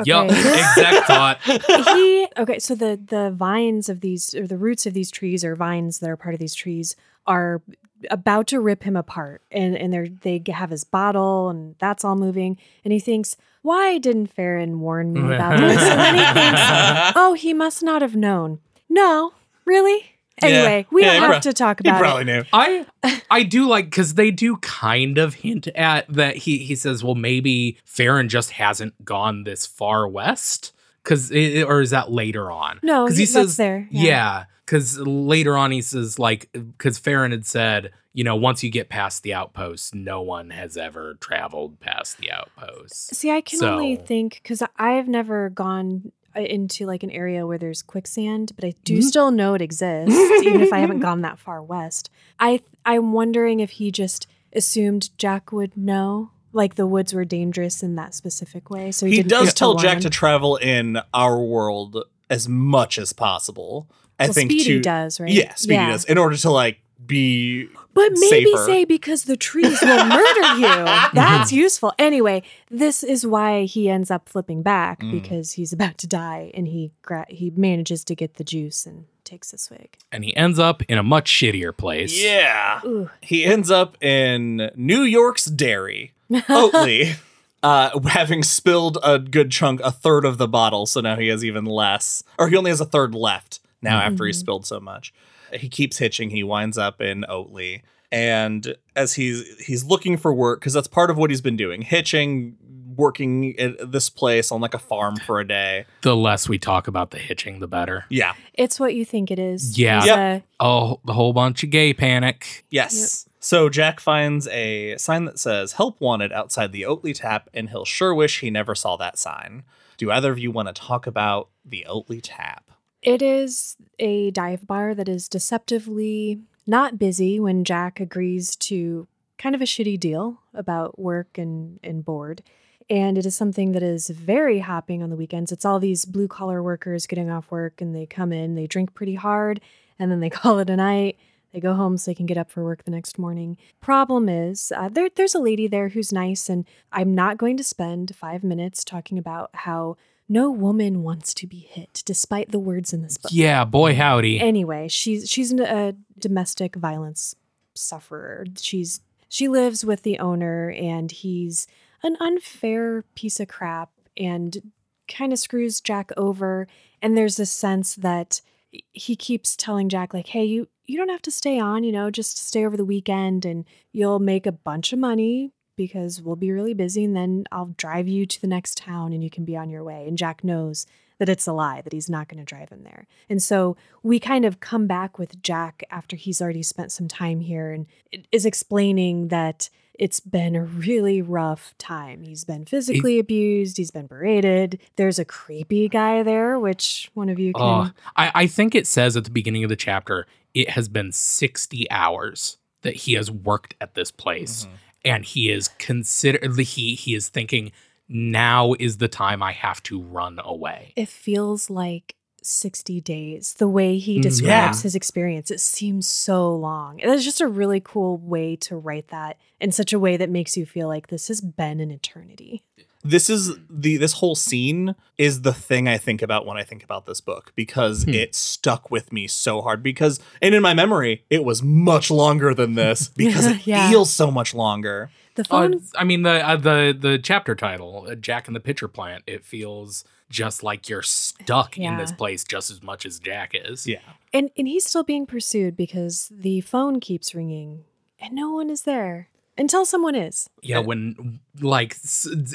Yup. Exact thought. he okay so the the vines of these or the roots of these trees or vines that are part of these trees are about to rip him apart and and they're they have his bottle and that's all moving and he thinks why didn't Farren warn me about this and then he thinks oh he must not have known no really anyway we Yeah, don't he have prob- to talk about. He about probably it knew. I I do like because they do kind of hint at that he he says well maybe Farren just hasn't gone this far west. Because or is that later on? No because he, he says there yeah. Because later on he says like because Farren had said you know once you get past the outpost no one has ever traveled past the outpost See, I can only think because I've never gone into like an area where there's quicksand, but I do Mhm. still know it exists, even if I haven't gone that far west. I I'm wondering if he just assumed Jack would know, like the woods were dangerous in that specific way. So he, He does tell Jack to travel in our world as much as possible. I Well, think Speedy to, does, right? Yeah, Speedy does. In order to like be But maybe safer. say because the trees will murder you. That's useful. Anyway, this is why he ends up flipping back Mm. because he's about to die and he gra- he manages to get the juice and takes a swig. and he ends up in a much shittier place Yeah. Ooh. He ends up in New York's dairy. Oatley. Uh, having spilled a good chunk, a third of the bottle, so now he has even less, or he only has a third left now after he spilled so much. He keeps hitching. He winds up in Oatley. and as he's he's looking for work because that's part of what he's been doing, hitching, working at this place on like a farm for a day. The less we talk about the hitching, the better. Yeah. It's what you think it is. Yeah. He's Yep. Uh, a- Oh, the whole bunch of gay panic. Yes. So Jack finds a sign that says help wanted outside the Oatley tap, and he'll sure wish he never saw that sign. Do either of you want to talk about the Oatley tap? It is a dive bar that is deceptively not busy when Jack agrees to kind of a shitty deal about work and, and board. And it is something that is very hopping on the weekends. It's all these blue collar workers getting off work and they come in, they drink pretty hard, and then they call it a night. They go home so they can get up for work the next morning. Problem is, uh, there, there's a lady there who's nice, and I'm not going to spend five minutes talking about how no woman wants to be hit, despite the words in this book. Yeah, boy howdy. Anyway, she's she's a domestic violence sufferer. She's she lives with the owner, and he's an unfair piece of crap, and kind of screws Jack over. And there's this sense that he keeps telling Jack like, "Hey, you you don't have to stay on, you know, just stay over the weekend, and you'll make a bunch of money." Because we'll be really busy, and then I'll drive you to the next town and you can be on your way. And Jack knows that it's a lie, that he's not going to drive him there. And so we kind of come back with Jack after he's already spent some time here and is explaining that it's been a really rough time. He's been physically abused, he's been berated. There's a creepy guy there, which one of you can. Oh, I, I think it says at the beginning of the chapter, it has been 60 hours that he has worked at this place. Mm-hmm. And he is consider he he is thinking, now is the time I have to run away. It feels like 60 days. The way he Mm, describes yeah. his experience, it seems so long. It's just a really cool way to write that in such a way that makes you feel like this has been an eternity. This is the this whole scene is the thing I think about when I think about this book because Hmm. it stuck with me so hard because and in my memory it was much longer than this because it Yeah. feels so much longer. The Uh, phone I mean the uh, the the chapter title, uh, Jack and the Pitcher Plant. It feels just like you're stuck in this place just as much as Jack is. Yeah. And and he's still being pursued because the phone keeps ringing and no one is there until someone is. Yeah, when like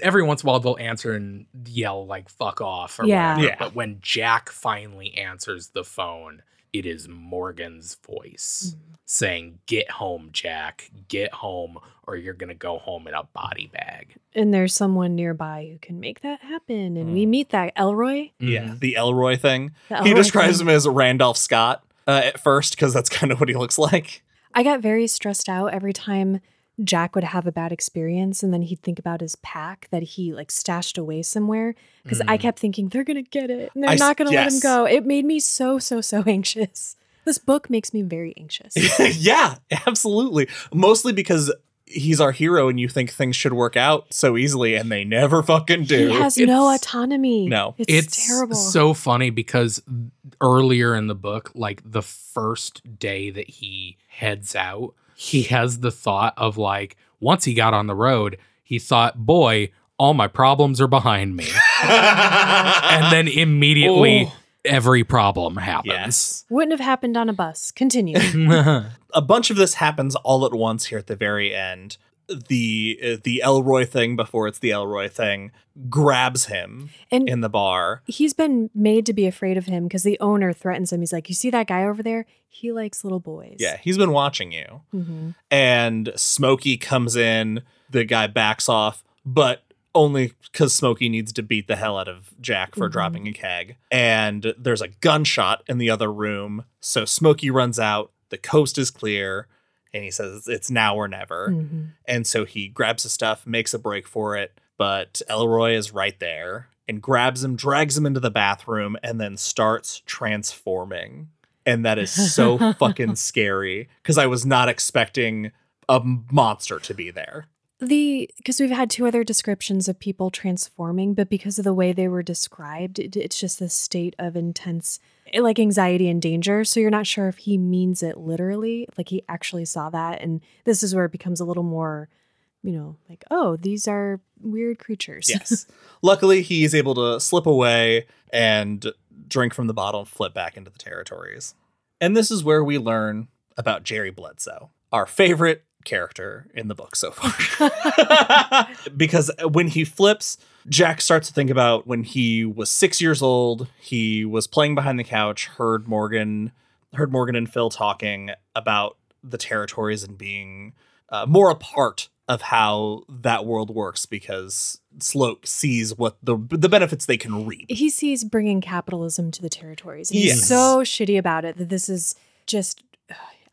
every once in a while they'll answer and yell like "fuck off" or Yeah. whatever. Yeah. But when Jack finally answers the phone, it is Morgan's voice saying, "Get home, Jack. Get home, or you're gonna go home in a body bag." And there's someone nearby who can make that happen. And Mm. we meet that Elroy. Yeah, the Elroy thing. The he describes thing. him as Randolph Scott uh, at first because that's kind of what he looks like. I got very stressed out every time Jack would have a bad experience and then he'd think about his pack that he like stashed away somewhere because I Mm. kept thinking they're going to get it and they're I s- not going to let him go. It made me so so so anxious. This book makes me very anxious. yeah, absolutely. Mostly because he's our hero and you think things should work out so easily and they never fucking do. He has no autonomy. No. it's, It's terrible. so funny because earlier in the book, like the first day that he heads out, he has the thought of like, once he got on the road, he thought, boy, all my problems are behind me. and then immediately Oh. every problem happens. yes. Wouldn't have happened on a bus. Continue. A bunch of this happens all at once here at the very end. The uh, the Elroy thing before it's the Elroy thing grabs him And in the bar. he's been made to be afraid of him because the owner threatens him. He's like, "You see that guy over there? He likes little boys." Yeah, he's been watching you. hmm and Smokey comes in. The guy backs off, but only because Smokey needs to beat the hell out of Jack for Mhm. dropping a keg. And there's a gunshot in the other room. So Smokey runs out. The coast is clear. And he says, it's now or never. hmm And so he grabs his stuff, makes a break for it. But Elroy is right there and grabs him, drags him into the bathroom, and then starts transforming. And that is so fucking scary because I was not expecting a monster to be there. The because we've had two other descriptions of people transforming, but because of the way they were described, it, it's just this state of intense, eh, like anxiety and danger. So you're not sure if he means it literally, like he actually saw that, and this is where it becomes a little more, you know, like oh, these are weird creatures. Yes. Luckily, he is able to slip away and drink from the bottle and flip back into the territories. And this is where we learn about Jerry Bledsoe. Our favorite character in the book so far. because when he flips, Jack starts to think about when he was six years old, he was playing behind the couch, heard Morgan, heard Morgan and Phil talking about the territories and being uh, more a part of how that world works because Sloat sees what the the benefits they can reap. He sees bringing capitalism to the territories. And He's so shitty about it that this is just.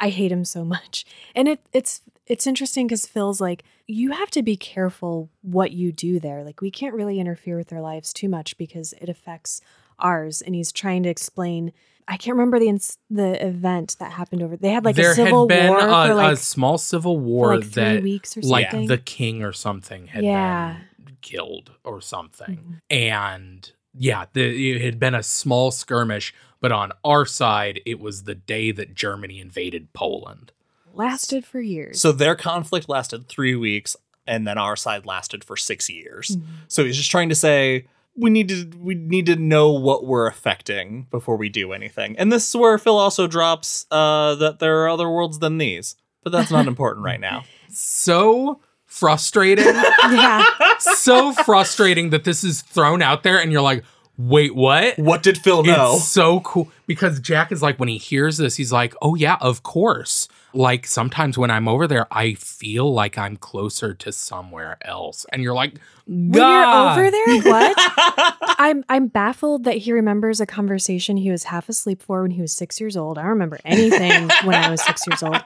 I hate him so much, and it it's it's interesting because Phil's like, you have to be careful what you do there. Like, we can't really interfere with their lives too much because it affects ours. And he's trying to explain. I can't remember the ins- the event that happened over. They had like there a civil had been war a, for like, a small civil war like three that weeks or like the king or something had Yeah. been killed or something. Mhm. And yeah, the, it had been a small skirmish, but on our side, it was the day that Germany invaded Poland. lasted for years. So their conflict lasted three weeks, and then our side lasted for six years. Mhm. So he's just trying to say we need to we need to know what we're affecting before we do anything. And this is where Phil also drops uh, that there are other worlds than these, but that's not important right now. So frustrating, yeah. so frustrating that this is thrown out there, and you're like, wait, what? What did Phil know? It's so cool because Jack is like, when he hears this, he's like, oh, yeah, of course. Like sometimes when I'm over there, I feel like I'm closer to somewhere else. And you're like, When God. you're over there, what? I'm I'm baffled that he remembers a conversation he was half asleep for when he was six years old. I don't remember anything when I was six years old.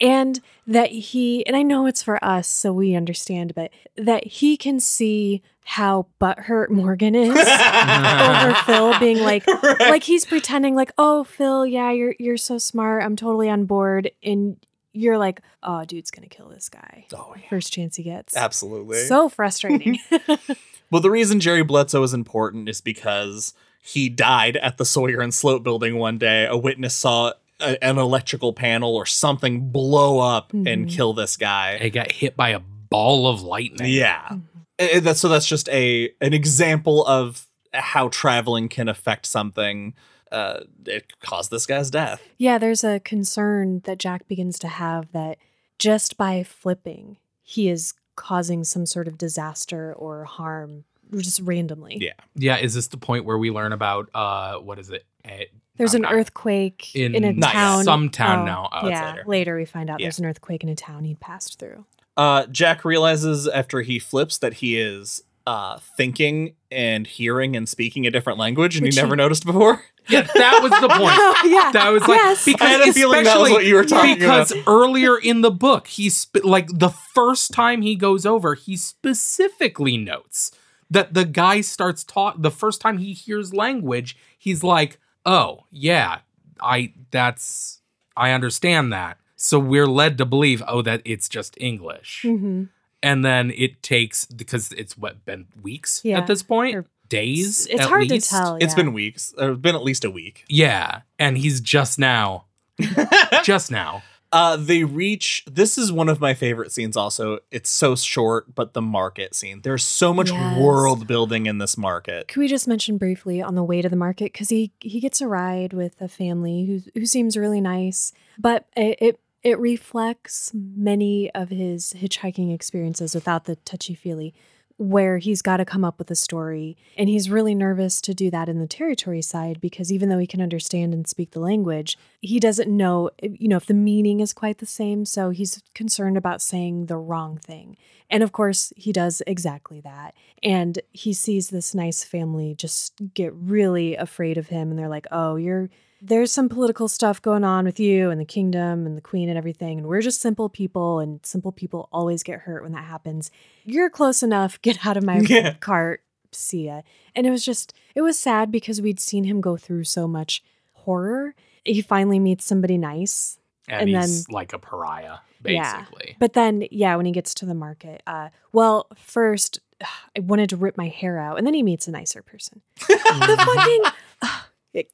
And that he and I know it's for us, so we understand, but that he can see how butthurt Morgan is over Phil being like like he's pretending like, oh Phil, yeah, you're you're so smart. I'm totally on board. And you're like, oh, dude's gonna kill this guy. Oh, yeah. First chance he gets. Absolutely. So frustrating. well, the reason Jerry Bledsoe is important is because he died at the Sawyer and Sloat building one day. A witness saw a, an electrical panel or something blow up and Mhm. kill this guy. He got hit by a ball of lightning. Yeah. Mhm. And that's so that's just a an example of how traveling can affect something. Uh, it caused this guy's death. Yeah, there's a concern that Jack begins to have that just by flipping, he is causing some sort of disaster or harm just randomly. Yeah. Yeah. Is this the point where we learn about uh what is it? Eh, There's an not- earthquake in, in a town. some town Oh, now. Oh, it's yeah, later. we find out Yeah. there's an earthquake in a town he passed through. Uh, Jack realizes after he flips that he is uh, thinking and hearing and speaking a different language, and Which he never he- noticed before. Yeah, that was the point. Oh, yeah. That was like Yes. because I had a feeling that was especially what you were talking because about. earlier in the book, he's sp- like the first time he goes over, he specifically notes that the guy starts talk. The first time he hears language, he's like, "Oh yeah, I that's I understand that." So we're led to believe, oh, that it's just English, Mhm. and then it takes because it's what been weeks Yeah, at this point, or- days. It's at hard least? to tell. It's been weeks. Or been at least a week. Yeah, and he's just now, just now. Uh, they reach. This is one of my favorite scenes. Also, it's so short, but the market scene. There's so much Yes. world building in this market. Can we just mention briefly on the way to the market because he he gets a ride with a family who who seems really nice, but it it, it reflects many of his hitchhiking experiences without the touchy feely, where he's got to come up with a story, and he's really nervous to do that in the territory side because even though he can understand and speak the language, he doesn't know eh, you know if the meaning is quite the same, so he's concerned about saying the wrong thing. And of course, he does exactly that. And he sees this nice family just get really afraid of him. And they're like, oh, you're, there's some political stuff going on with you and the kingdom and the queen and everything. And we're just simple people. And simple people always get hurt when that happens. You're close enough. Get out of my Yeah. cart. See ya. And it was just, it was sad because we'd seen him go through so much horror. He finally meets somebody nice and, And he's then- like a pariah, Yeah. basically. But then, yeah, when he gets to the market, uh, well, first I wanted to rip my hair out, and then he meets a nicer person. the fucking.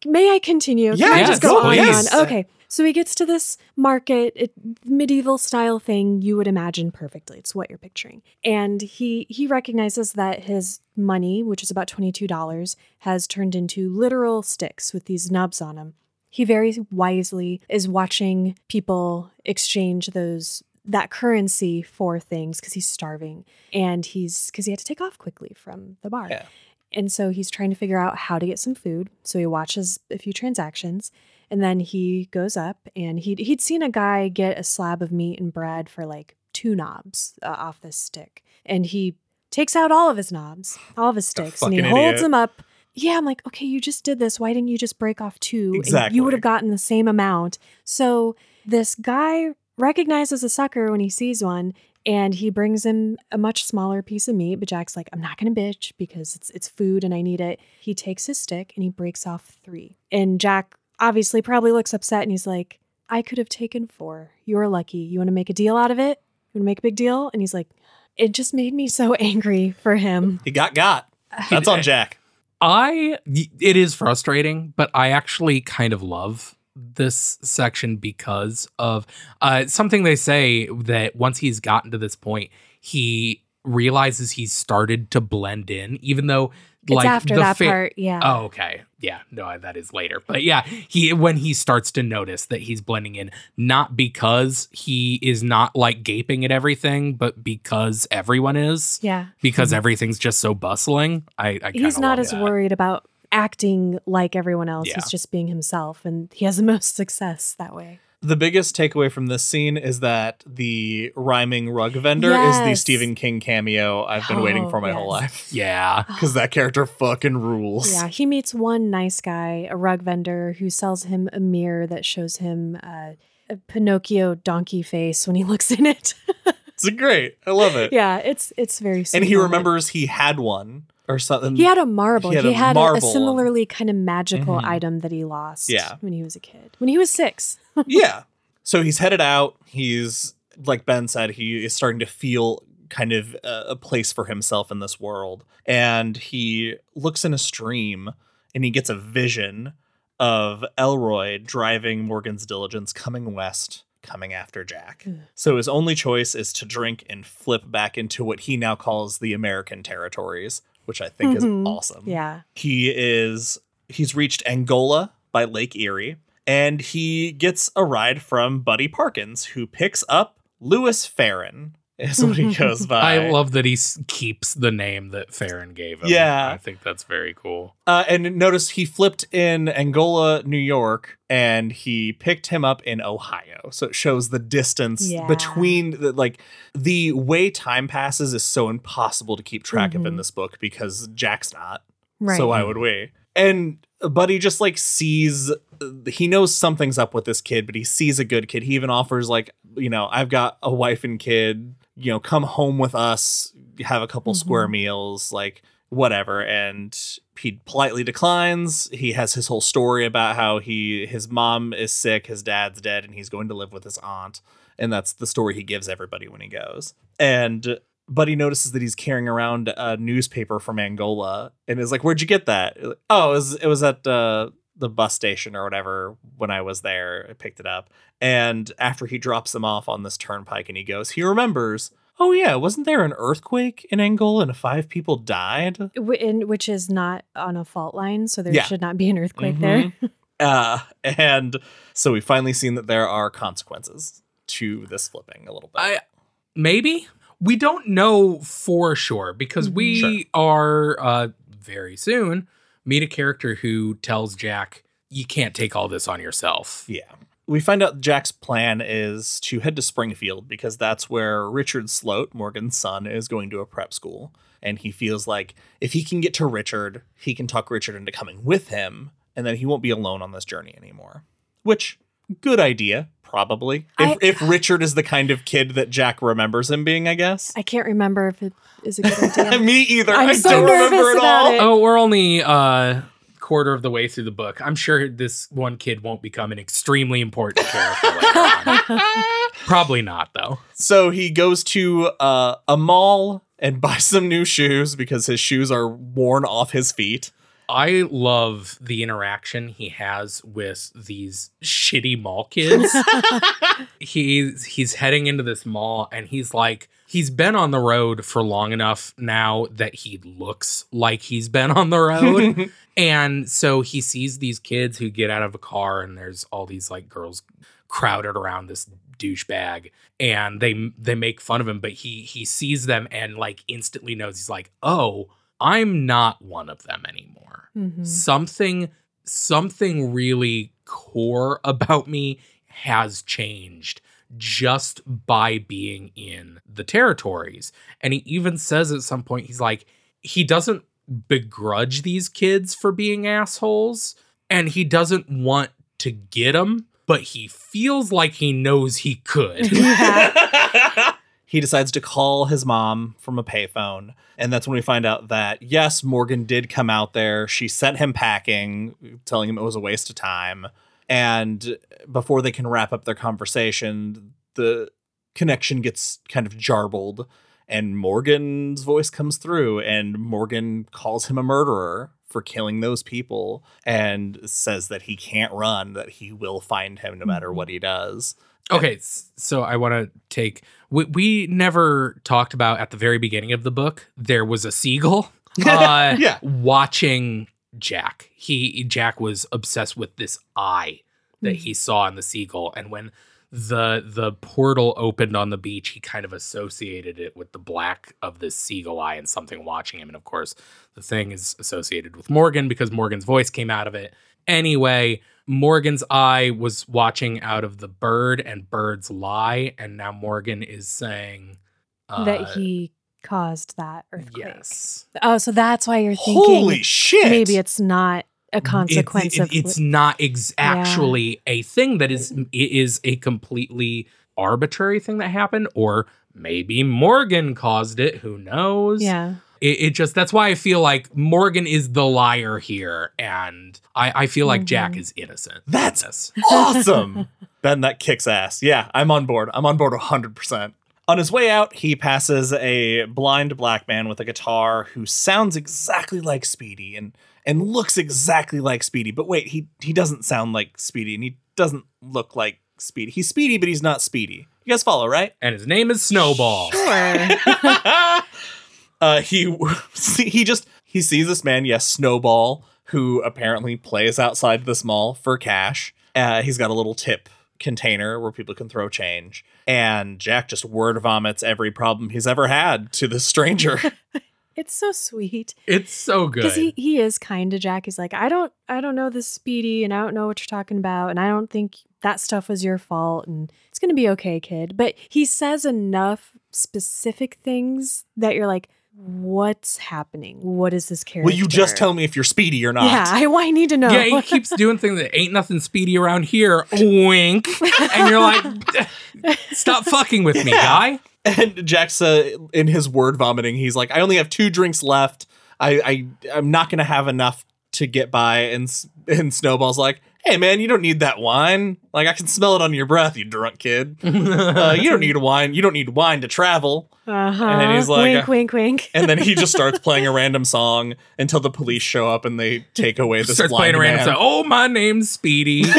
may I continue? Can I Yeah, just yes, go on and on? Okay, so he gets to this market, it, medieval style thing you would imagine perfectly. It's what you're picturing, and he he recognizes that his money, which is about twenty two dollars, has turned into literal sticks with these nubs on them. he very wisely is watching people exchange those that currency for things because he's starving and he's because he had to take off quickly from the bar. Yeah. And so he's trying to figure out how to get some food. So he watches a few transactions and then he goes up and he'd, he'd seen a guy get a slab of meat and bread for like two knobs uh, off this stick. And he takes out all of his knobs, all of his sticks, and he fucking holds them up. Yeah, I'm like, okay, you just did this. Why didn't you just break off two? Exactly. you would have gotten the same amount. So this guy recognizes a sucker when he sees one and he brings him a much smaller piece of meat but jack's like i'm not gonna bitch because it's it's food and i need it. He takes his stick and he breaks off three. And jack obviously probably looks upset and he's like i could have taken four. You're lucky. You want to make a deal out of it? You want to make a big deal? And he's like it just made me so angry for him. He got got. That's on Jack. I it is frustrating, but I actually kind of love this section because of uh, something they say that once he's gotten to this point, he realizes he's started to blend in, even though it's like after the that fa- part yeah Oh, okay. Yeah, no, that is later. But yeah, he when he starts to notice that he's blending in, not because he is not like gaping at everything, but because everyone is, yeah because everything's just so bustling. I, I he's not as that. worried about acting like everyone else Yeah. he's just being himself and he has the most success that way The biggest takeaway from this scene is that the rhyming rug vendor is the Stephen King cameo I've been waiting Oh, for my whole life. Yeah. Because that character fucking rules. Yeah, he meets one nice guy, a rug vendor, who sells him a mirror that shows him uh, a Pinocchio donkey face when he looks in it. It's great. I love it. yeah, it's it's very. Sweet and he remembers he had one or something. He had a marble. He He had had, a a, a, marble one. similarly kind of magical Mhm. item that he lost. Yeah. when he was a kid. When he was six. yeah. So he's headed out. He's like Ben said, he is starting to feel kind of a, a place for himself in this world. And he looks in a stream and he gets a vision of Elroy driving Morgan's diligence coming west, coming after Jack. Ugh. So his only choice is to drink and flip back into what he now calls the American territories, which I think Mhm. is awesome. Yeah, He is he's reached Angola by Lake Erie and he gets a ride from Buddy Parkins who picks up Lewis Farren is what he goes by. I love that he keeps the name that Farren gave him. Yeah. I think that's very cool. Uh, and notice he flipped in Angola, New York, and he picked him up in Ohio. So it shows the distance Yeah. between the, like the way time passes is so impossible to keep track of in Mhm. this book because Jack's not. right. So why would we? And Buddy just like sees he knows something's up with this kid, but he sees a good kid. He even offers like, you know, I've got a wife and kid, you know, come home with us, have a couple square Mhm. meals, like whatever. And he politely declines. He has his whole story about how he his mom is sick, his dad's dead, and he's going to live with his aunt. And that's the story he gives everybody when he goes. And Buddy notices that he's carrying around a newspaper from Angola and is like, "Where'd you get that?" Oh, it was it was at uh, the bus station or whatever when I was there. I picked it up, and after he drops them off on this turnpike, and he goes, he remembers. Oh yeah, wasn't there an earthquake in Angola and five people died? Wh- in, which is not on a fault line, so there Yeah. should not be an earthquake there. Uh, and so we've finally seen that there are consequences to this flipping a little bit. I maybe we don't know for sure because we Sure. are uh very soon meet a character who tells Jack you can't take all this on yourself. Yeah. We find out Jack's plan is to head to Springfield because that's where Richard Sloat, Morgan's son, is going to a prep school. And he feels like if he can get to Richard, he can talk Richard into coming with him, and then he won't be alone on this journey anymore. Which, good idea, probably. If, I- if Richard is the kind of kid that Jack remembers him being, I guess. I can't remember if it is a good idea. Me either. I'm I so don't remember at all. it. Oh, we're only uh quarter of the way through the book. I'm sure this one kid won't become an extremely important character later on. Probably not though. So he goes to uh, a mall and buys some new shoes because his shoes are worn off his feet. I love the interaction he has with these shitty mall kids. he's he's heading into this mall and he's like he's been on the road for long enough now that he looks like he's been on the road. and so he sees these kids who get out of a car and there's all these like girls crowded around this douchebag and they they make fun of him but he he sees them and like instantly knows he's like oh i'm not one of them anymore. Mhm. something something really core about me has changed just by being in the territories. And he even says at some point he's like he doesn't begrudge these kids for being assholes and he doesn't want to get them but he feels like he knows he could he decides to call his mom from a payphone. And that's when we find out that, yes, Morgan did come out there. She sent him packing, telling him it was a waste of time. And before they can wrap up their conversation, the connection gets kind of jarbled. And Morgan's voice comes through, and Morgan calls him a murderer for killing those people and says that he can't run, that he will find him no matter mm-hmm. what he does. Okay, so I want to take. We, we never talked about at the very beginning of the book. There was a seagull. Uh, Yeah. watching Jack. He Jack was obsessed with this eye that he saw in the seagull, and when the the portal opened on the beach, he kind of associated it with the black of this seagull eye and something watching him. And of course, the thing is associated with Morgan because Morgan's voice came out of it. Anyway, Morgan's eye was watching out of the bird and birds lie, and now Morgan is saying uh, that he caused that earthquake. yes. Oh, so that's why you're thinking Holy shit! maybe it's not a consequence It- of it- it's not ex- actually a thing that is it is a completely arbitrary thing that happened or maybe morgan caused it who knows yeah. It, it just that's why i feel like morgan is the liar here and i i feel like jack Mhm. is innocent That's this. awesome. ben, that kicks ass. Yeah, I'm on board. I'm on board 100%. On his way out, he passes a blind black man with a guitar who sounds exactly like Speedy and and looks exactly like Speedy. But wait, he he doesn't sound like Speedy and he doesn't look like Speedy. He's Speedy, but he's not Speedy. You guys follow, right? and his name is snowball Sure. uh, he he just he sees this man, yes, Snowball, who apparently plays outside this mall for cash. Uh, he's got a little tip container where people can throw change, and Jack just word vomits every problem he's ever had to this stranger. it's so sweet. it's so good Because he, he is kind to Jack. He's like, I don't I don't know this speedy and I don't know what you're talking about. And I don't think that stuff was your fault. And it's gonna be okay, kid. But he says enough specific things that you're like, what's happening? What is this character? Will you just tell me if you're Speedy or not? Yeah, I, I need to know. yeah, he keeps doing things that ain't nothing speedy around here. Wink. And you're like, stop fucking with me, Yeah. guy. And Jack's uh, in his word vomiting. He's like, I only have two drinks left. I, I I'm not gonna have enough to get by. And and Snowball's like, Hey man, you don't need that wine. Like I can smell it on your breath, you drunk kid. Uh, you don't need wine. You don't need wine to travel. uh-huh. And then he's like, wink, wink, wink. And then he just starts playing a random song until the police show up and they take away this starts playing a random song. Oh, my name's Speedy, and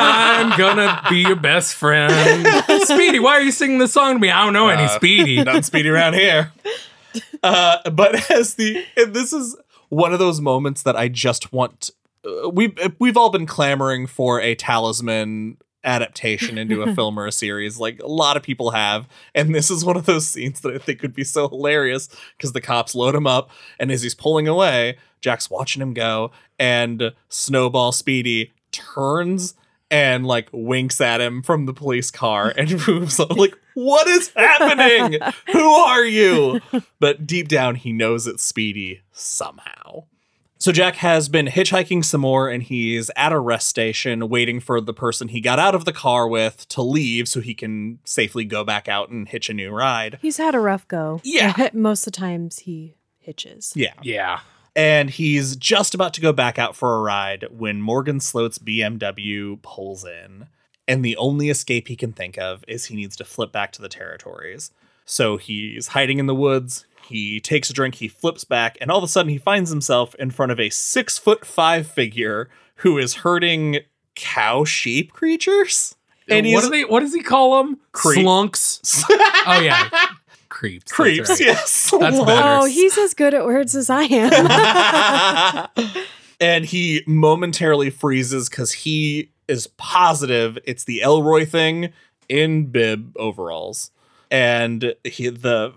I'm gonna be your best friend. Speedy, why are you singing this song to me? I don't know any Uh, Speedy. Not speedy around here. Uh, but as the and this is one of those moments that I just want. Uh, we've all been clamoring for a talisman adaptation into a film or a series, like a lot of people have, and this is one of those scenes that I think would be so hilarious because the cops load him up, and as he's pulling away, Jack's watching him go, and Snowball Speedy turns and like winks at him from the police car and moves on. Like, what is happening? Who are you? But deep down, he knows it's Speedy somehow. So Jack has been hitchhiking some more and he's at a rest station waiting for the person he got out of the car with to leave so he can safely go back out and hitch a new ride. He's had a rough go. Yeah. Most of the times he hitches. Yeah. Yeah. And he's just about to go back out for a ride when Morgan Sloat's BMW pulls in. And the only escape he can think of is he needs to flip back to the territories. So he's hiding in the woods. He takes a drink, he flips back, and all of a sudden he finds himself in front of a six foot five figure who is herding cow sheep creatures. And what he's do they? What does he call them? Creep. Slunks. oh yeah, creeps. that's creeps, right. yes. That's better. Oh, he's as good at words as I am. and he momentarily freezes because he is positive it's the Elroy thing in bib overalls. And he, the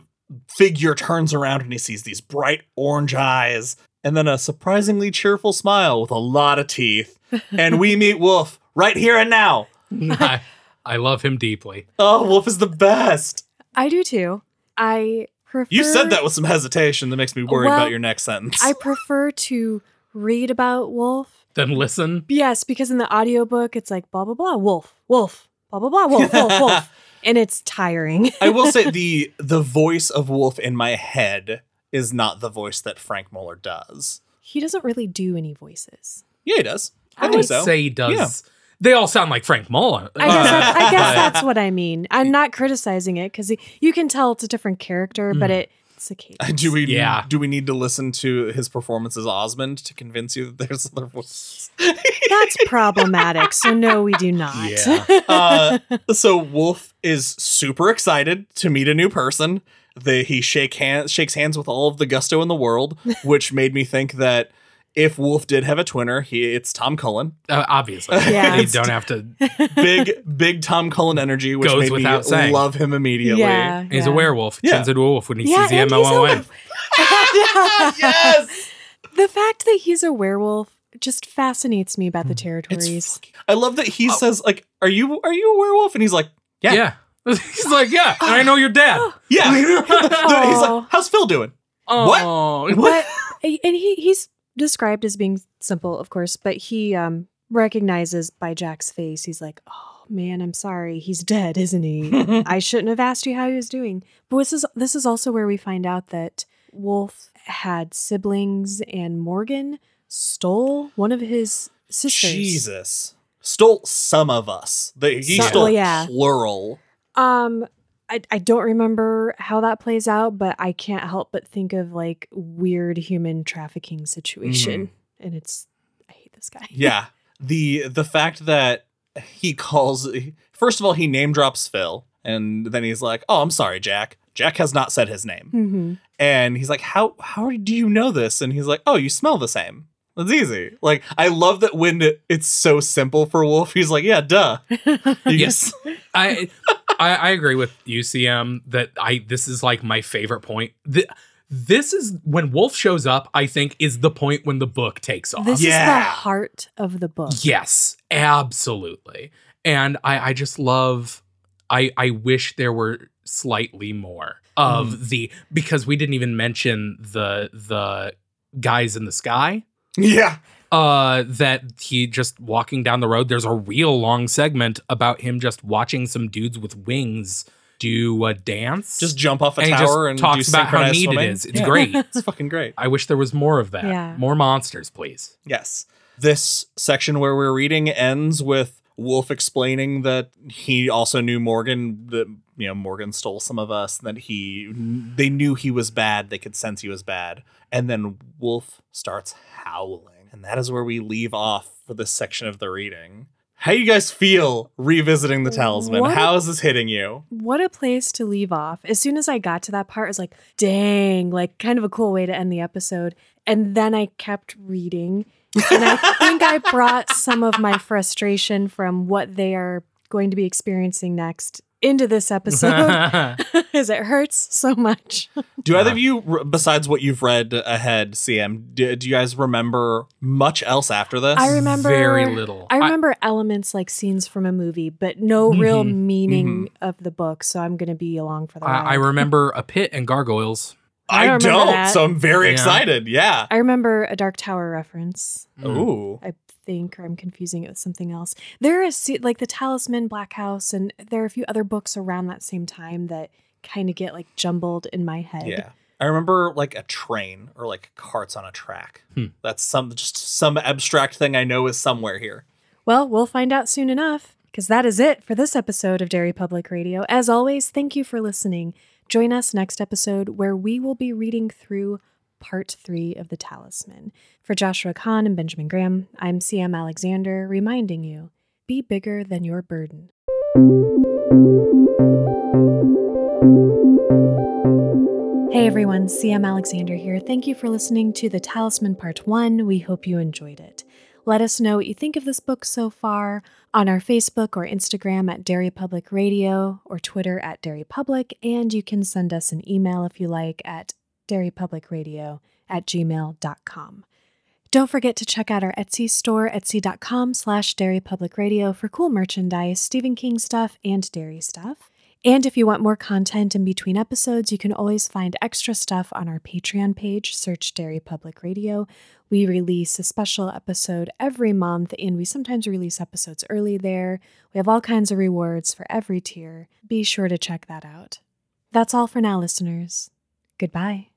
figure turns around and he sees these bright orange eyes and then a surprisingly cheerful smile with a lot of teeth. And we meet Wolf right here and now. I, I love him deeply. Oh, Wolf is the best. I do too. I prefer. You said that with some hesitation that makes me worried Well, about your next sentence. I prefer to read about Wolf. Then listen. Yes, because in the audiobook it's like blah blah blah wolf wolf blah blah blah wolf wolf wolf, and it's tiring. I will say the the voice of Wolf in my head is not the voice that Frank Muller does. he doesn't really do any voices. Yeah, he does. I, I think would so. say he does. Yeah. They all sound like Frank Muller. I guess, that's, I guess that's what I mean. I'm not criticizing it because you can tell it's a different character, but mm. it, it's a do we Yeah. do we need to listen to his performance as Osmond to convince you that there's other voices? That's problematic. So no, we do not. Yeah. uh, so Wolf is super excited to meet a new person. They, he shake hands, shakes hands with all of the gusto in the world, which made me think that if Wolf did have a twinner, he it's Tom Cullen. Uh, obviously, Yeah. you don't have to. Big big Tom Cullen energy, which Goes made without me saying. love him immediately. Yeah, He's yeah. a werewolf. Yeah. Turns into a wolf when he Yeah, sees the and M he's O O a N. yes. The fact that he's a werewolf just fascinates me about the territories. fucking- I love that he Oh. says like, "Are you are you a werewolf?" And he's like, "Yeah, Yeah. He's like, yeah, and I know your dad. yeah." he's like, "How's Phil doing?" Oh, but and he he's described as being simple, of course, but he um recognizes by Jack's face, he's like, "Oh man, I'm sorry, he's dead, isn't he? I shouldn't have asked you how he was doing." But this is this is also where we find out that Wolf had siblings, and Morgan stole one of his sisters. Jesus, stole some of us. The, he stole well, yeah. plural. Um, I, I don't remember how that plays out, but I can't help but think of like weird human trafficking situation, and it's I hate this guy. Yeah, the the fact that he calls first of all he name drops Phil, and then he's like, "Oh, I'm sorry, Jack. Jack has not said his name." hmm And he's like, "How how do you know this?" And he's like, "Oh, you smell the same." That's easy. Like I love that when it's so simple for Wolf. He's like, "Yeah, duh." Yes. I, I I agree with UCM that I this is like my favorite point. Th- this is when Wolf shows up. I think is the point when the book takes off. This is the Yeah. heart of the book. Yes, absolutely. And I, I just love I I wish there were slightly more of mm. the because we didn't even mention the the guys in the sky. Yeah. Uh that he just walking down the road, there's a real long segment about him just watching some dudes with wings do a dance. Just jump off a and tower and talks do about how neat swimming. it is. It's Yeah. great. It's fucking great. I wish there was more of that. Yeah. More monsters, please. Yes. This section where we're reading ends with Wolf explaining that he also knew Morgan that you know Morgan stole some of us and that he they knew he was bad they could sense he was bad and then Wolf starts howling and that is where we leave off for this section of the reading. How you guys feel revisiting the talisman? What? How is this hitting you? What a place to leave off. As soon as I got to that part, I was like, dang, like kind of a cool way to end the episode. And then I kept reading. And I think I brought some of my frustration from what they are going to be experiencing next into this episode because it hurts so much. Do either of you, besides what you've read ahead, CM, do, do you guys remember much else after this? I remember Very little. I remember elements like scenes from a movie, but no real Mhm. meaning of the book. So I'm going to be along for the ride. I, I remember a pit and gargoyles. I I don't don't, so I'm very Yeah. excited. Yeah. I remember a Dark Tower reference. Mm. Ooh. I think, or I'm confusing it with something else. There is like the Talisman, Black House, and there are a few other books around that same time that kind of get like jumbled in my head. Yeah. I remember like a train or like carts on a track. Hmm. That's some just some abstract thing I know is somewhere here. Well, we'll find out soon enough because that is it for this episode of Derry Public Radio. As always, thank you for listening. Join us next episode where we will be reading through part three of The Talisman. For Joshua Kahn and Benjamin Graham, I'm CM Alexander reminding you be bigger than your burden. Hey everyone, CM Alexander here. Thank you for listening to The Talisman Part 1. We hope you enjoyed it. Let us know what you think of this book so far on our Facebook or Instagram at Derry Public Radio or Twitter at Derry Public, and you can send us an email if you like at derrypublicradio at gmail.com. Don't forget to check out our Etsy store, etsy.com slash Derry Public Radio for cool merchandise, Stephen King stuff, and Derry stuff. And if you want more content in between episodes, you can always find extra stuff on our Patreon page. Search Derry Public Radio. We release a special episode every month, and we sometimes release episodes early there. We have all kinds of rewards for every tier. Be sure to check that out. That's all for now, listeners. Goodbye.